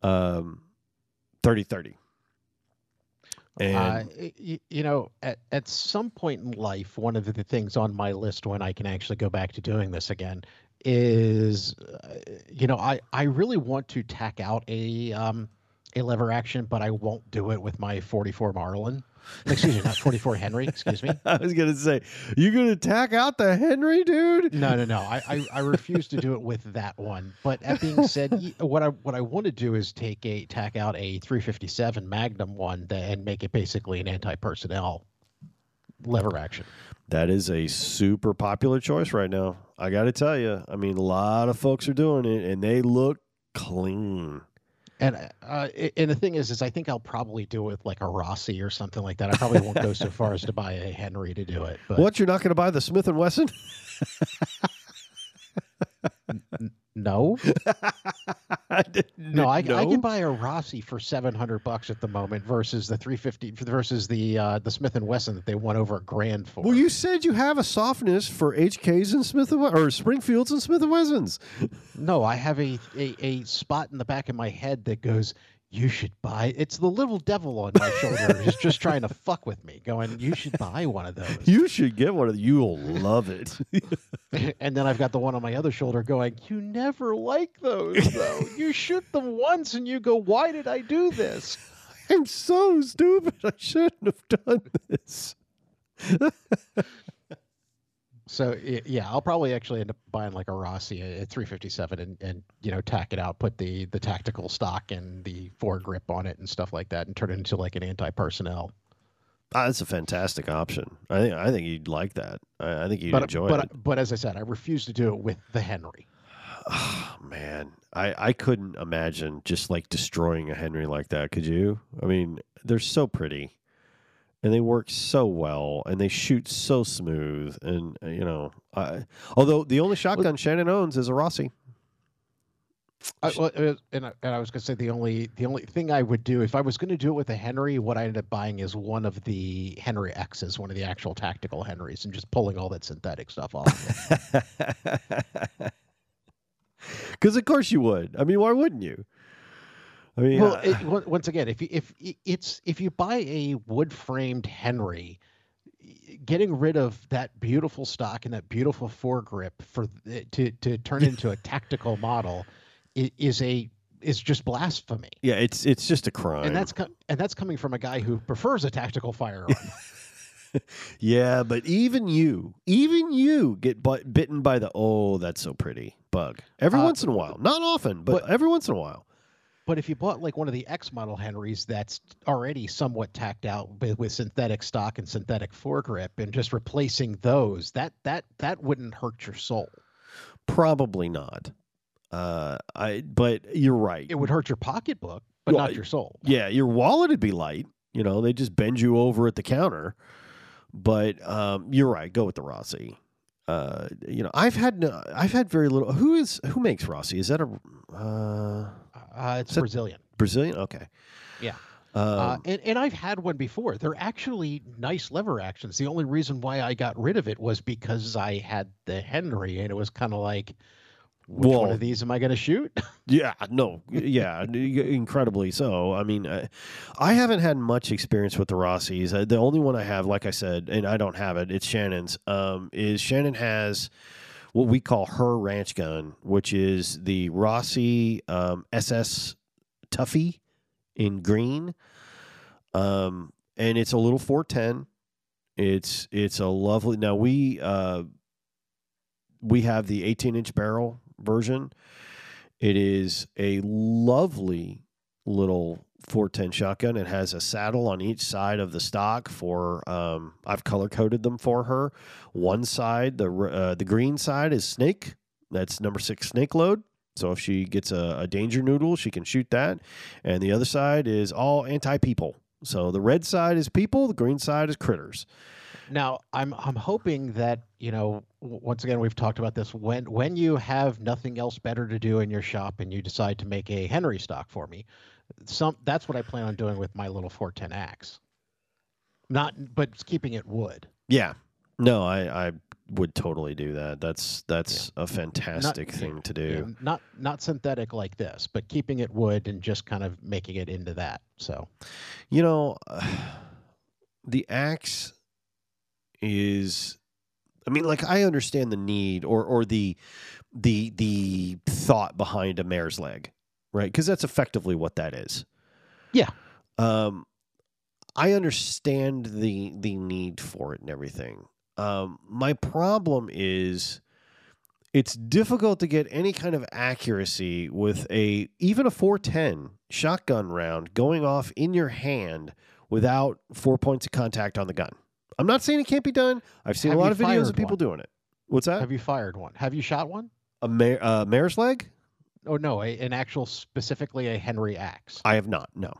um, 3030. And Uh, you know, at, at some point in life, one of the things on my list when I can actually go back to doing this again is, uh, you know, I, I really want to tack out a um, a lever action, but I won't do it with my 44 Marlin. Excuse me, not 44 Henry. Excuse me. I was gonna say, you gonna tack out the Henry, dude? No, no, no. I, I, I refuse to do it with that one. But that being said, what I what I want to do is take a tack out a 357 Magnum one and make it basically an anti-personnel lever action. That is a super popular choice right now. I got to tell you. I mean, a lot of folks are doing it, and they look clean. And uh, and the thing is, is I think I'll probably do it with like a Rossi or something like that. I probably won't go so far as to buy a Henry to do it. But What? You're not going to buy the Smith and Wesson? No, I no, I, I can buy a Rossi for seven hundred bucks at the moment versus the three fifty versus the uh, the Smith and Wesson that they won over a grand for. Well, you said you have a softness for HKs and Smith and, or Springfields and Smith and Wessons. No, I have a, a a spot in the back of my head that goes. You should buy. It's the little devil on my shoulder who's just trying to fuck with me, going. You should buy one of those. You should get one of. You'll love it. and then I've got the one on my other shoulder going. You never like those though. you shoot them once and you go. Why did I do this? I'm so stupid. I shouldn't have done this. So yeah, I'll probably actually end up buying like a Rossi at 357 and, and you know tack it out, put the the tactical stock and the foregrip on it and stuff like that, and turn it into like an anti personnel. Ah, that's a fantastic option. I think. I think you'd like that. I, I think you'd But enjoy but it. but as I said, I refuse to do it with the Henry. Oh, man, I I couldn't imagine just like destroying a Henry like that. Could you? I mean, they're so pretty, and they work so well, and they shoot so smooth, and uh, you know, I, although the only shotgun Shannon owns is a Rossi. I, well, and I, and I was gonna say the only the only thing I would do if I was gonna do it with a Henry, what I ended up buying is one of the Henry X's, one of the actual tactical Henrys, and just pulling all that synthetic stuff off. of. Because of course you would. I mean, why wouldn't you? I mean, well, uh, it, once again, if you, if it's if you buy a wood framed Henry, getting rid of that beautiful stock and that beautiful foregrip for to to turn into a tactical model is a is just blasphemy. yeah, it's it's just a crime. And that's and that's coming from a guy who prefers a tactical firearm. yeah, but even you, even you get but, bitten by the oh, that's so pretty bug every Uh, once in a while. Not often, but, but- every once in a while. But if you bought like one of the X model Henrys that's already somewhat tacked out with, with synthetic stock and synthetic foregrip, and just replacing those, that that that wouldn't hurt your soul. Probably not. Uh, I but you're right. It would hurt your pocketbook, but Well, not your soul. Yeah, your wallet would be light. You know, they just bend you over at the counter. But um, you're right. Go with the Rossi. Uh, you know, I've had no, I've had very little. Who is who makes Rossi? Is that a uh, Uh, it's Brazilian. Brazilian? Okay. Yeah. Um, Uh, and, and I've had one before. They're actually nice lever actions. The only reason why I got rid of it was because I had the Henry, and it was kind of like, which one of these am I going to shoot? Yeah, no, yeah, incredibly so. I mean, I, I haven't had much experience with the Rossies. Uh, The only one I have, like I said, and I don't have it, it's Shannon's. Um, is Shannon has what we call her ranch gun, which is the Rossi um, SS Tuffy in green, um, and it's a little 410. It's it's a lovely. Now we uh, we have the 18 inch barrel version. It is a lovely little 410 shotgun. It has a saddle on each side of the stock for um, I've color coded them for her. One side, the uh, the green side is snake. That's number six snake load. So if she gets a, a danger noodle, she can shoot that. And the other side is all anti people. So the red side is people, the green side is critters. Now, I'm I'm hoping that you know. Once again, we've talked about this. When when you have nothing else better to do in your shop and you decide to make a Henry stock for me, some that's what I plan on doing with my little 410 axe. Not, but keeping it wood. Yeah. No, I, I would totally do that. That's that's a fantastic yeah, thing to Yeah, do. not not synthetic like this, but keeping it wood and just kind of making it into that. So You know, the axe is I mean like I understand the need or or the the the thought behind a mare's leg, right? Cuz that's effectively what that is. Yeah. Um I understand the the need for it and everything. Um my problem is it's difficult to get any kind of accuracy with a even a 410 shotgun round going off in your hand without four points of contact on the gun. I'm not saying it can't be done. I've seen Have a lot of videos of people one? doing it. What's that? have you fired one? Have you shot one? a mare, uh, mare's leg? Oh no, a, an actual specifically a Henry axe. I have not. No.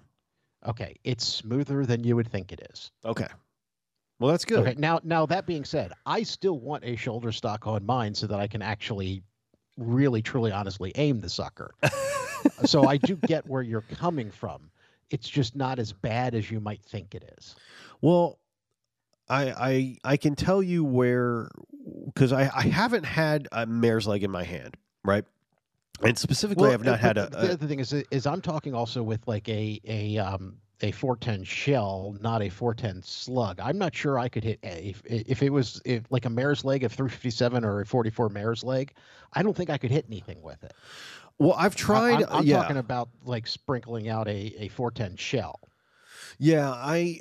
Okay, it's smoother than you would think it is. Okay. Well, that's good. Okay, now now that being said, I still want a shoulder stock on mine so that I can actually really truly honestly aim the sucker. so I do get where you're coming from. It's just not as bad as you might think it is. Well, I I I can tell you where because I I haven't had a mare's leg in my hand, right? And specifically, I have uh, not had but a, The other thing is, is I'm talking also with like a a um a 410 shell, not a 410 slug. I'm not sure I could hit a if, if it was if like a mare's leg of 357 or a 44 mare's leg. I don't think I could hit anything with it. well. I've I- tried. I'm, I'm yeah, talking about like sprinkling out a a 410 shell. yeah. I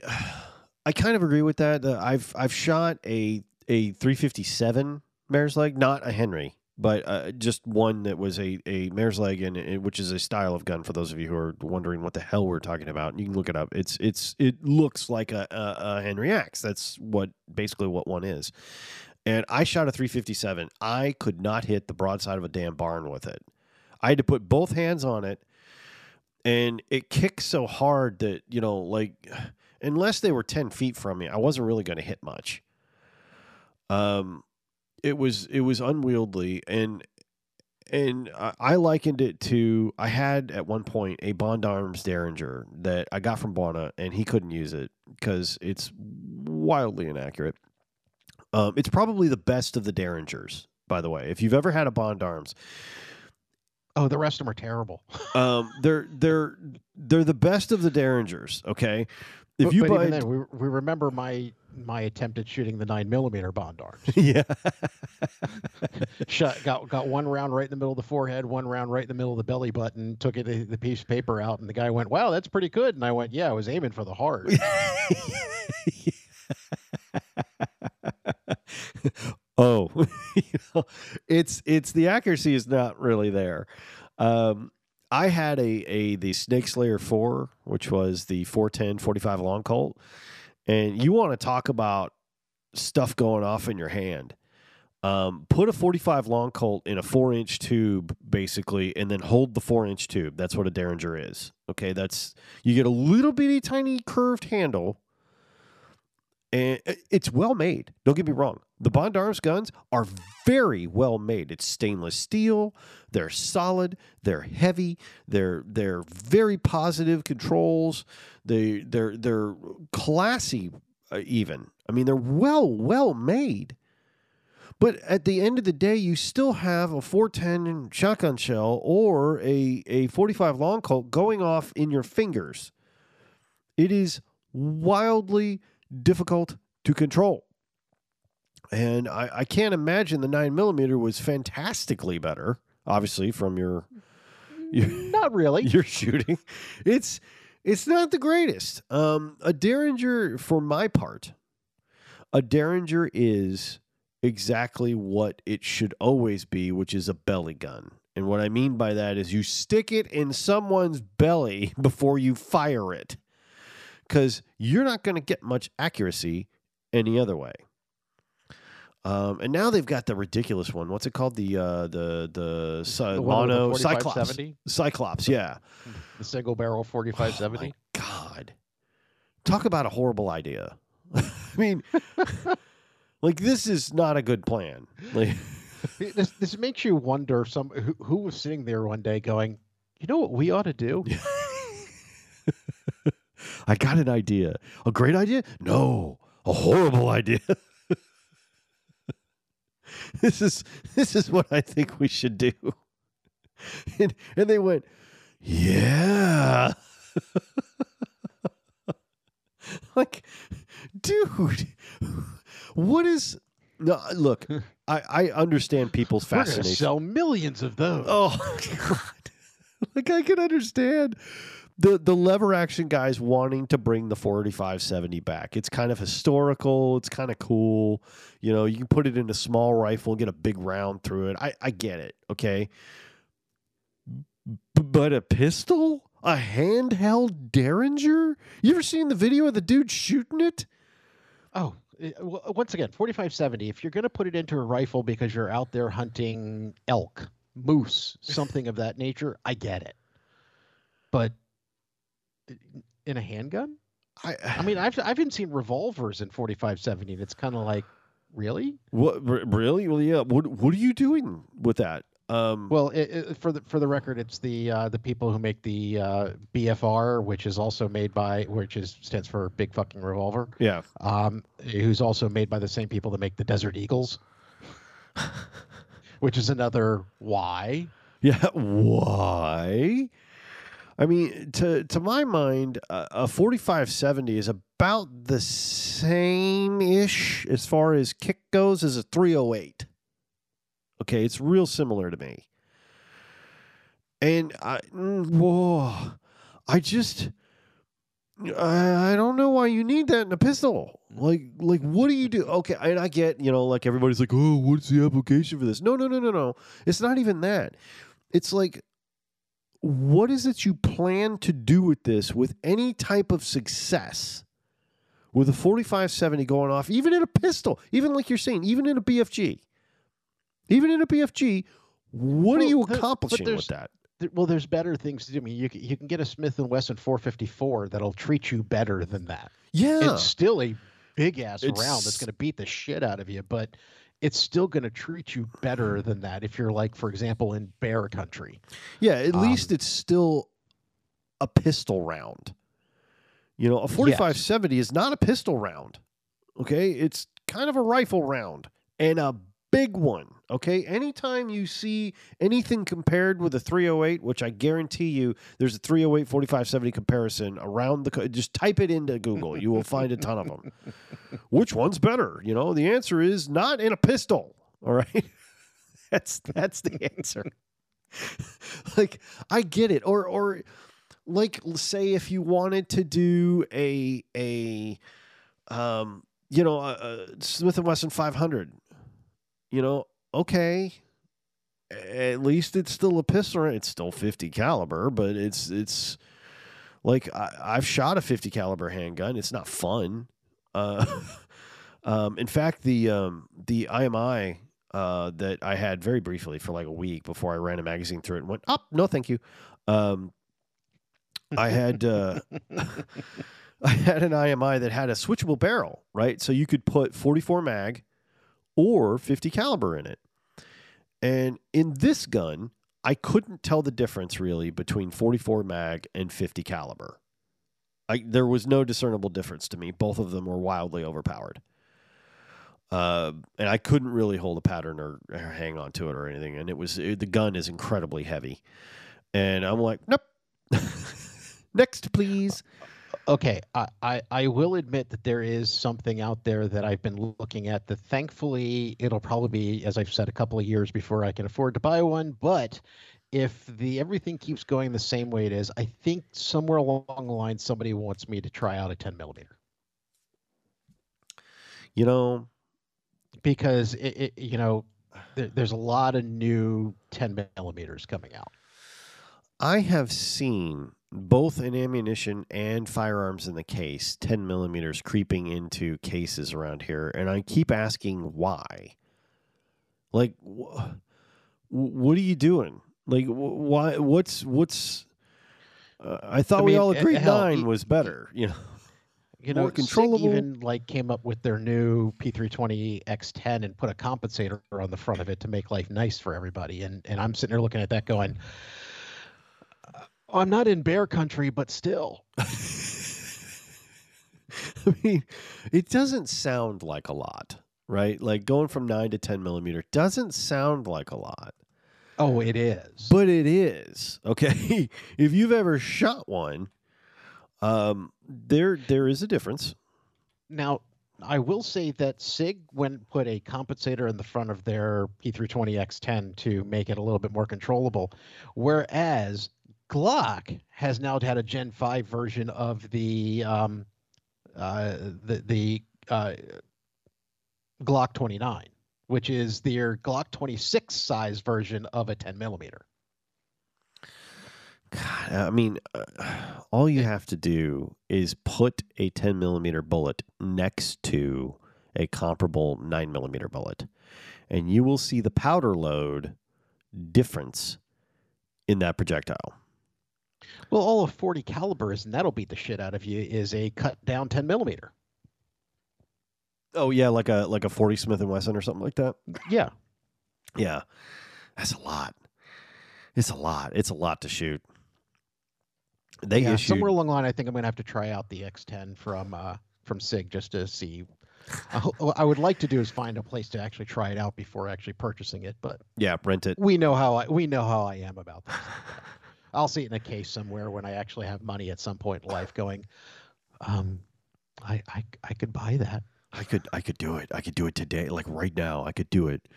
I kind of agree with that. Uh, I've I've shot a a 357 mare's leg, not a Henry, but uh, just one that was a, a mare's leg, and which is a style of gun. For those of you who are wondering what the hell we're talking about, you can look it up. It's it's it looks like a, a, a Henry axe. That's what basically what one is. And I shot a 357. I could not hit the broadside of a damn barn with it. I had to put both hands on it, and it kicked so hard that you know, like, unless they were 10 feet from me, I wasn't really going to hit much. Um, it was it was unwieldy, and and I, I likened it to I had at one point a Bond Arms Derringer that I got from Buana, and he couldn't use it because it's wildly inaccurate. Um, it's probably the best of the Derringers, by the way. If you've ever had a Bond Arms, Oh, the rest of them are terrible. um, they're they're they're the best of the Derringers. Okay, if but, you but buy, then, we, we remember my my attempt at shooting the nine millimeter bond arms. yeah, Shot, got got one round right in the middle of the forehead, one round right in the middle of the belly button. Took it the, the piece of paper out, and the guy went, "Wow, that's pretty good." And I went, "Yeah, I was aiming for the heart." oh, you know, it's it's the accuracy is not really there. Um, I had a a the Snake Slayer four, which was the 410 45 long Colt, and you want to talk about stuff going off in your hand. Um, put a 45 long Colt in a four inch tube, basically, and then hold the four inch tube. That's what a Derringer is. Okay, that's you get a little bitty tiny curved handle and it's well made. Don't get me wrong. The Bond Arms guns are very well made. It's stainless steel. They're solid. They're heavy. They're they're very positive controls. They they're they're classy. Uh, even I mean they're well well made. But at the end of the day, you still have a 410 shotgun shell or a, a 45 long Colt going off in your fingers. It is wildly difficult to control. And I, I can't imagine the nine millimeter was fantastically better, obviously, from your your, Not really. your shooting. It's it's not the greatest. Um, a Derringer, for my part, a Derringer is exactly what it should always be, which is a belly gun. And what I mean by that is you stick it in someone's belly before you fire it because you're not going to get much accuracy any other way. Um, and now they've got the ridiculous one. What's it called? The uh, the the, The with the mono cyclops. 4570? Cyclops, yeah. The single barrel Oh 4570. God, talk about a horrible idea. I mean, like this is not a good plan. Like, this this makes you wonder. Some who, who was sitting there one day going, you know what we ought to do? I got an idea. A great idea? No, a horrible idea. this is this is what I think we should do. And, and they went, yeah. like, dude, what is? No, look, I I understand people's We're fascination. sell millions of those. Oh God! like I can understand the the lever action guys wanting to bring the 4570 back. It's kind of historical. It's kind of cool. You know, you can put it in a small rifle and get a big round through it. I I get it. Okay, B- but a pistol, a handheld Derringer. You ever seen the video of the dude shooting it? Oh, uh, once again, 4570. If you're going to put it into a rifle because you're out there hunting elk, moose, something of that nature, I get it. But in a handgun, I I mean, I've I've even seen revolvers in 4570, and it's kind of like, really? what r- really? Well, yeah. What what are you doing with that? Um, Well, it, it, for the for the record, it's the uh, the people who make the uh, BFR, which is also made by, which is stands for Big Fucking Revolver, yeah. um, who's also made by the same people that make the Desert Eagles, which is another why. Yeah, why? I mean, to to my mind, a forty five seventy is about the same ish as far as kick goes as a three hundred eight. Okay, it's real similar to me, and I mm, whoa, I just. I I don't know why you need that in a pistol. Like, like, what do you do? Okay, and I get, you know, like everybody's like, oh, what's the application for this? No, no, no, no, no. It's not even that. It's like, what is it you plan to do with this with any type of success? With a 4570 going off, even in a pistol, even like you're saying, even in a BFG, even in a BFG, what are you accomplishing with that? Well, there's better things to do. I mean, you can, you can get a Smith and Wesson 454 that'll treat you better than that. Yeah, It's still a big ass round that's going to beat the shit out of you, but it's still going to treat you better than that if you're like, for example, in bear country. Yeah, at Um, least it's still a pistol round. You know, a 4570 is not a pistol round. Okay? It's kind of a rifle round and a big one. Okay? Anytime you see anything compared with a 308, which I guarantee you there's a 308 4570 comparison around the co- just type it into Google. You will find a ton of them. Which one's better? You know, the answer is not in a pistol. All right? that's that's the answer. like I get it. Or or like say if you wanted to do a a um you know a, a Smith and Wesson 500, you know, okay. At least it's still a pistol. It's still 50 caliber, but it's it's like I, I've shot a 50 caliber handgun. It's not fun. Uh, um, in fact, the um, the IMI uh, that I had very briefly for like a week before I ran a magazine through it and went, "Up, no, thank you." Um, I had uh, I had an IMI that had a switchable barrel, right? So you could put 44 mag or 50 caliber in it. And in this gun, I couldn't tell the difference really between 44 mag and 50 caliber. I, there was no discernible difference to me. Both of them were wildly overpowered. Uh, and I couldn't really hold a pattern or, or hang on to it or anything. And it was it, the gun is incredibly heavy. And I'm like, nope. Next, please. Okay, I, I, I will admit that there is something out there that I've been looking at that thankfully it'll probably be, as I've said, a couple of years before I can afford to buy one. But if the everything keeps going the same way it is, I think somewhere along the line somebody wants me to try out a 10 millimeter You know, because it, it you know there, there's a lot of new 10 millimeters coming out. I have seen both in ammunition and firearms in the case 10 millimeters creeping into cases around here. And I keep asking why. Like, wh- what are you doing? Like, wh- why? What's, what's, uh, I thought we mean, all eh, agreed hell, nine was better, you know? You know, more controllable. even like came up with their new P320 X10 and put a compensator on the front of it to make life nice for everybody. And and I'm sitting there looking at that going, "Uh, I'm not in bear country, but still. I mean, it doesn't sound like a lot, right? Like going from nine to ten millimeter doesn't sound like a lot, Oh, it is. but it is. Okay, if you've ever shot one, um, there there is a difference. Now, I will say that SIG went put a compensator in the front of their P320 X10 to make it a little bit more controllable, whereas Glock has now had a Gen 5 version of the um, uh, the the uh, Glock 29, which is their Glock 26 size version of a 10 millimeter. God, I mean, uh, all you have to do is put a 10 millimeter bullet next to a comparable 9 millimeter bullet, and you will see the powder load difference in that projectile. Well, all of 40 calibers, and that'll beat the shit out of you, is a cut down 10 millimeter. Oh yeah, like a like a 40 Smith and Wesson or something like that. Yeah. Yeah, that's a lot. It's a lot. It's a lot to shoot. They yeah, issued somewhere along the line. I think I'm gonna have to try out the X10 from uh, from Sig just to see. I what I would like to do is find a place to actually try it out before actually purchasing it, but yeah, rent it. we know how I we know how I am about things. I'll see it in a case somewhere when I actually have money at some point in life. Going, um, I I I could buy that. I could I could do it. I could do it today, like right now. I could do it.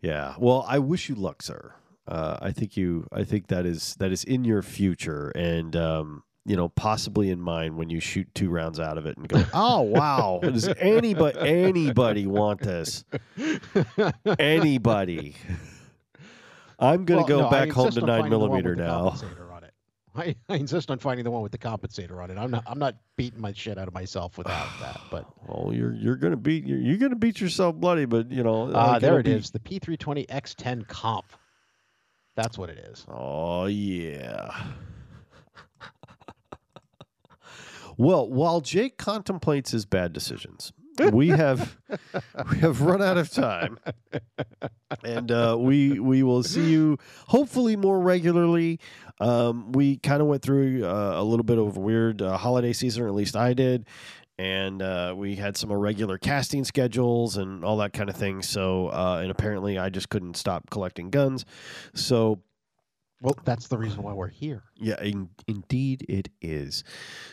Yeah. Well, I wish you luck, sir. Uh, I think you. I think that is that is in your future, and um, you know, possibly in mine when you shoot two rounds out of it and go, "Oh wow, does anybody anybody want this? Anybody?" I'm gonna Well, go no, back home to nine millimeter now. compensator on it. I, I insist on finding the one with the compensator on it. I'm not I'm not beating my shit out of myself without that. But Oh, you're you're gonna beat you're, you're gonna beat yourself bloody, but you know. Ah, uh, there it is. The P320 X10 comp. That's what it is. Oh yeah. well, while Jake contemplates his bad decisions, we have we have run out of time, and uh, we we will see you hopefully more regularly. Um, we kind of went through uh, a little bit of weird uh, holiday season, or at least I did. And uh, we had some irregular casting schedules and all that kind of thing. So, uh, and apparently, I just couldn't stop collecting guns. So, Well, that's the reason why we're here. yeah, in, indeed it is.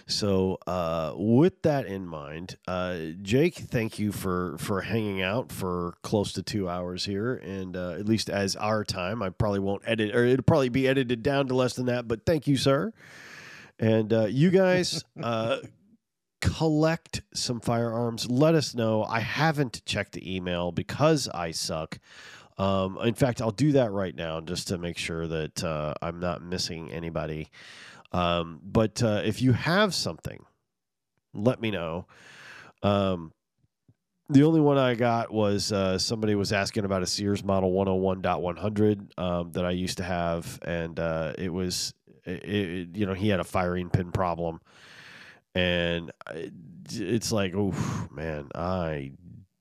So, uh, with that in mind, uh, Jake, thank you for for hanging out for close to two hours here, and uh, at least as our time, I probably won't edit, or it'll probably be edited down to less than that. But thank you, sir. And uh, you guys. Uh, collect some firearms let us know i haven't checked the email because i suck um, in fact, I'll do that right now just to make sure that uh, I'm not missing anybody. Um, but uh, if you have something, let me know. Um, the only one I got was uh, somebody was asking about a Sears Model 101.100 um, that I used to have, and uh, it was, it, it, you know, he had a firing pin problem, and I- it's like, oh man, I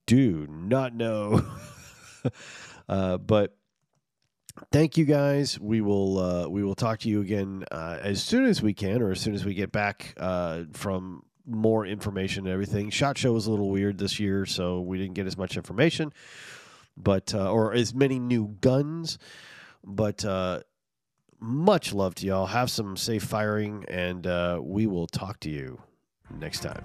do not know. Uh, but thank you guys. We will uh, we will talk to you again uh, as soon as we can, or as soon as we get back uh, from more information and everything. Shot show was a little weird this year, so we didn't get as much information, but uh, or as many new guns. But uh, much love to y'all. Have some safe firing, and we will talk to you next time.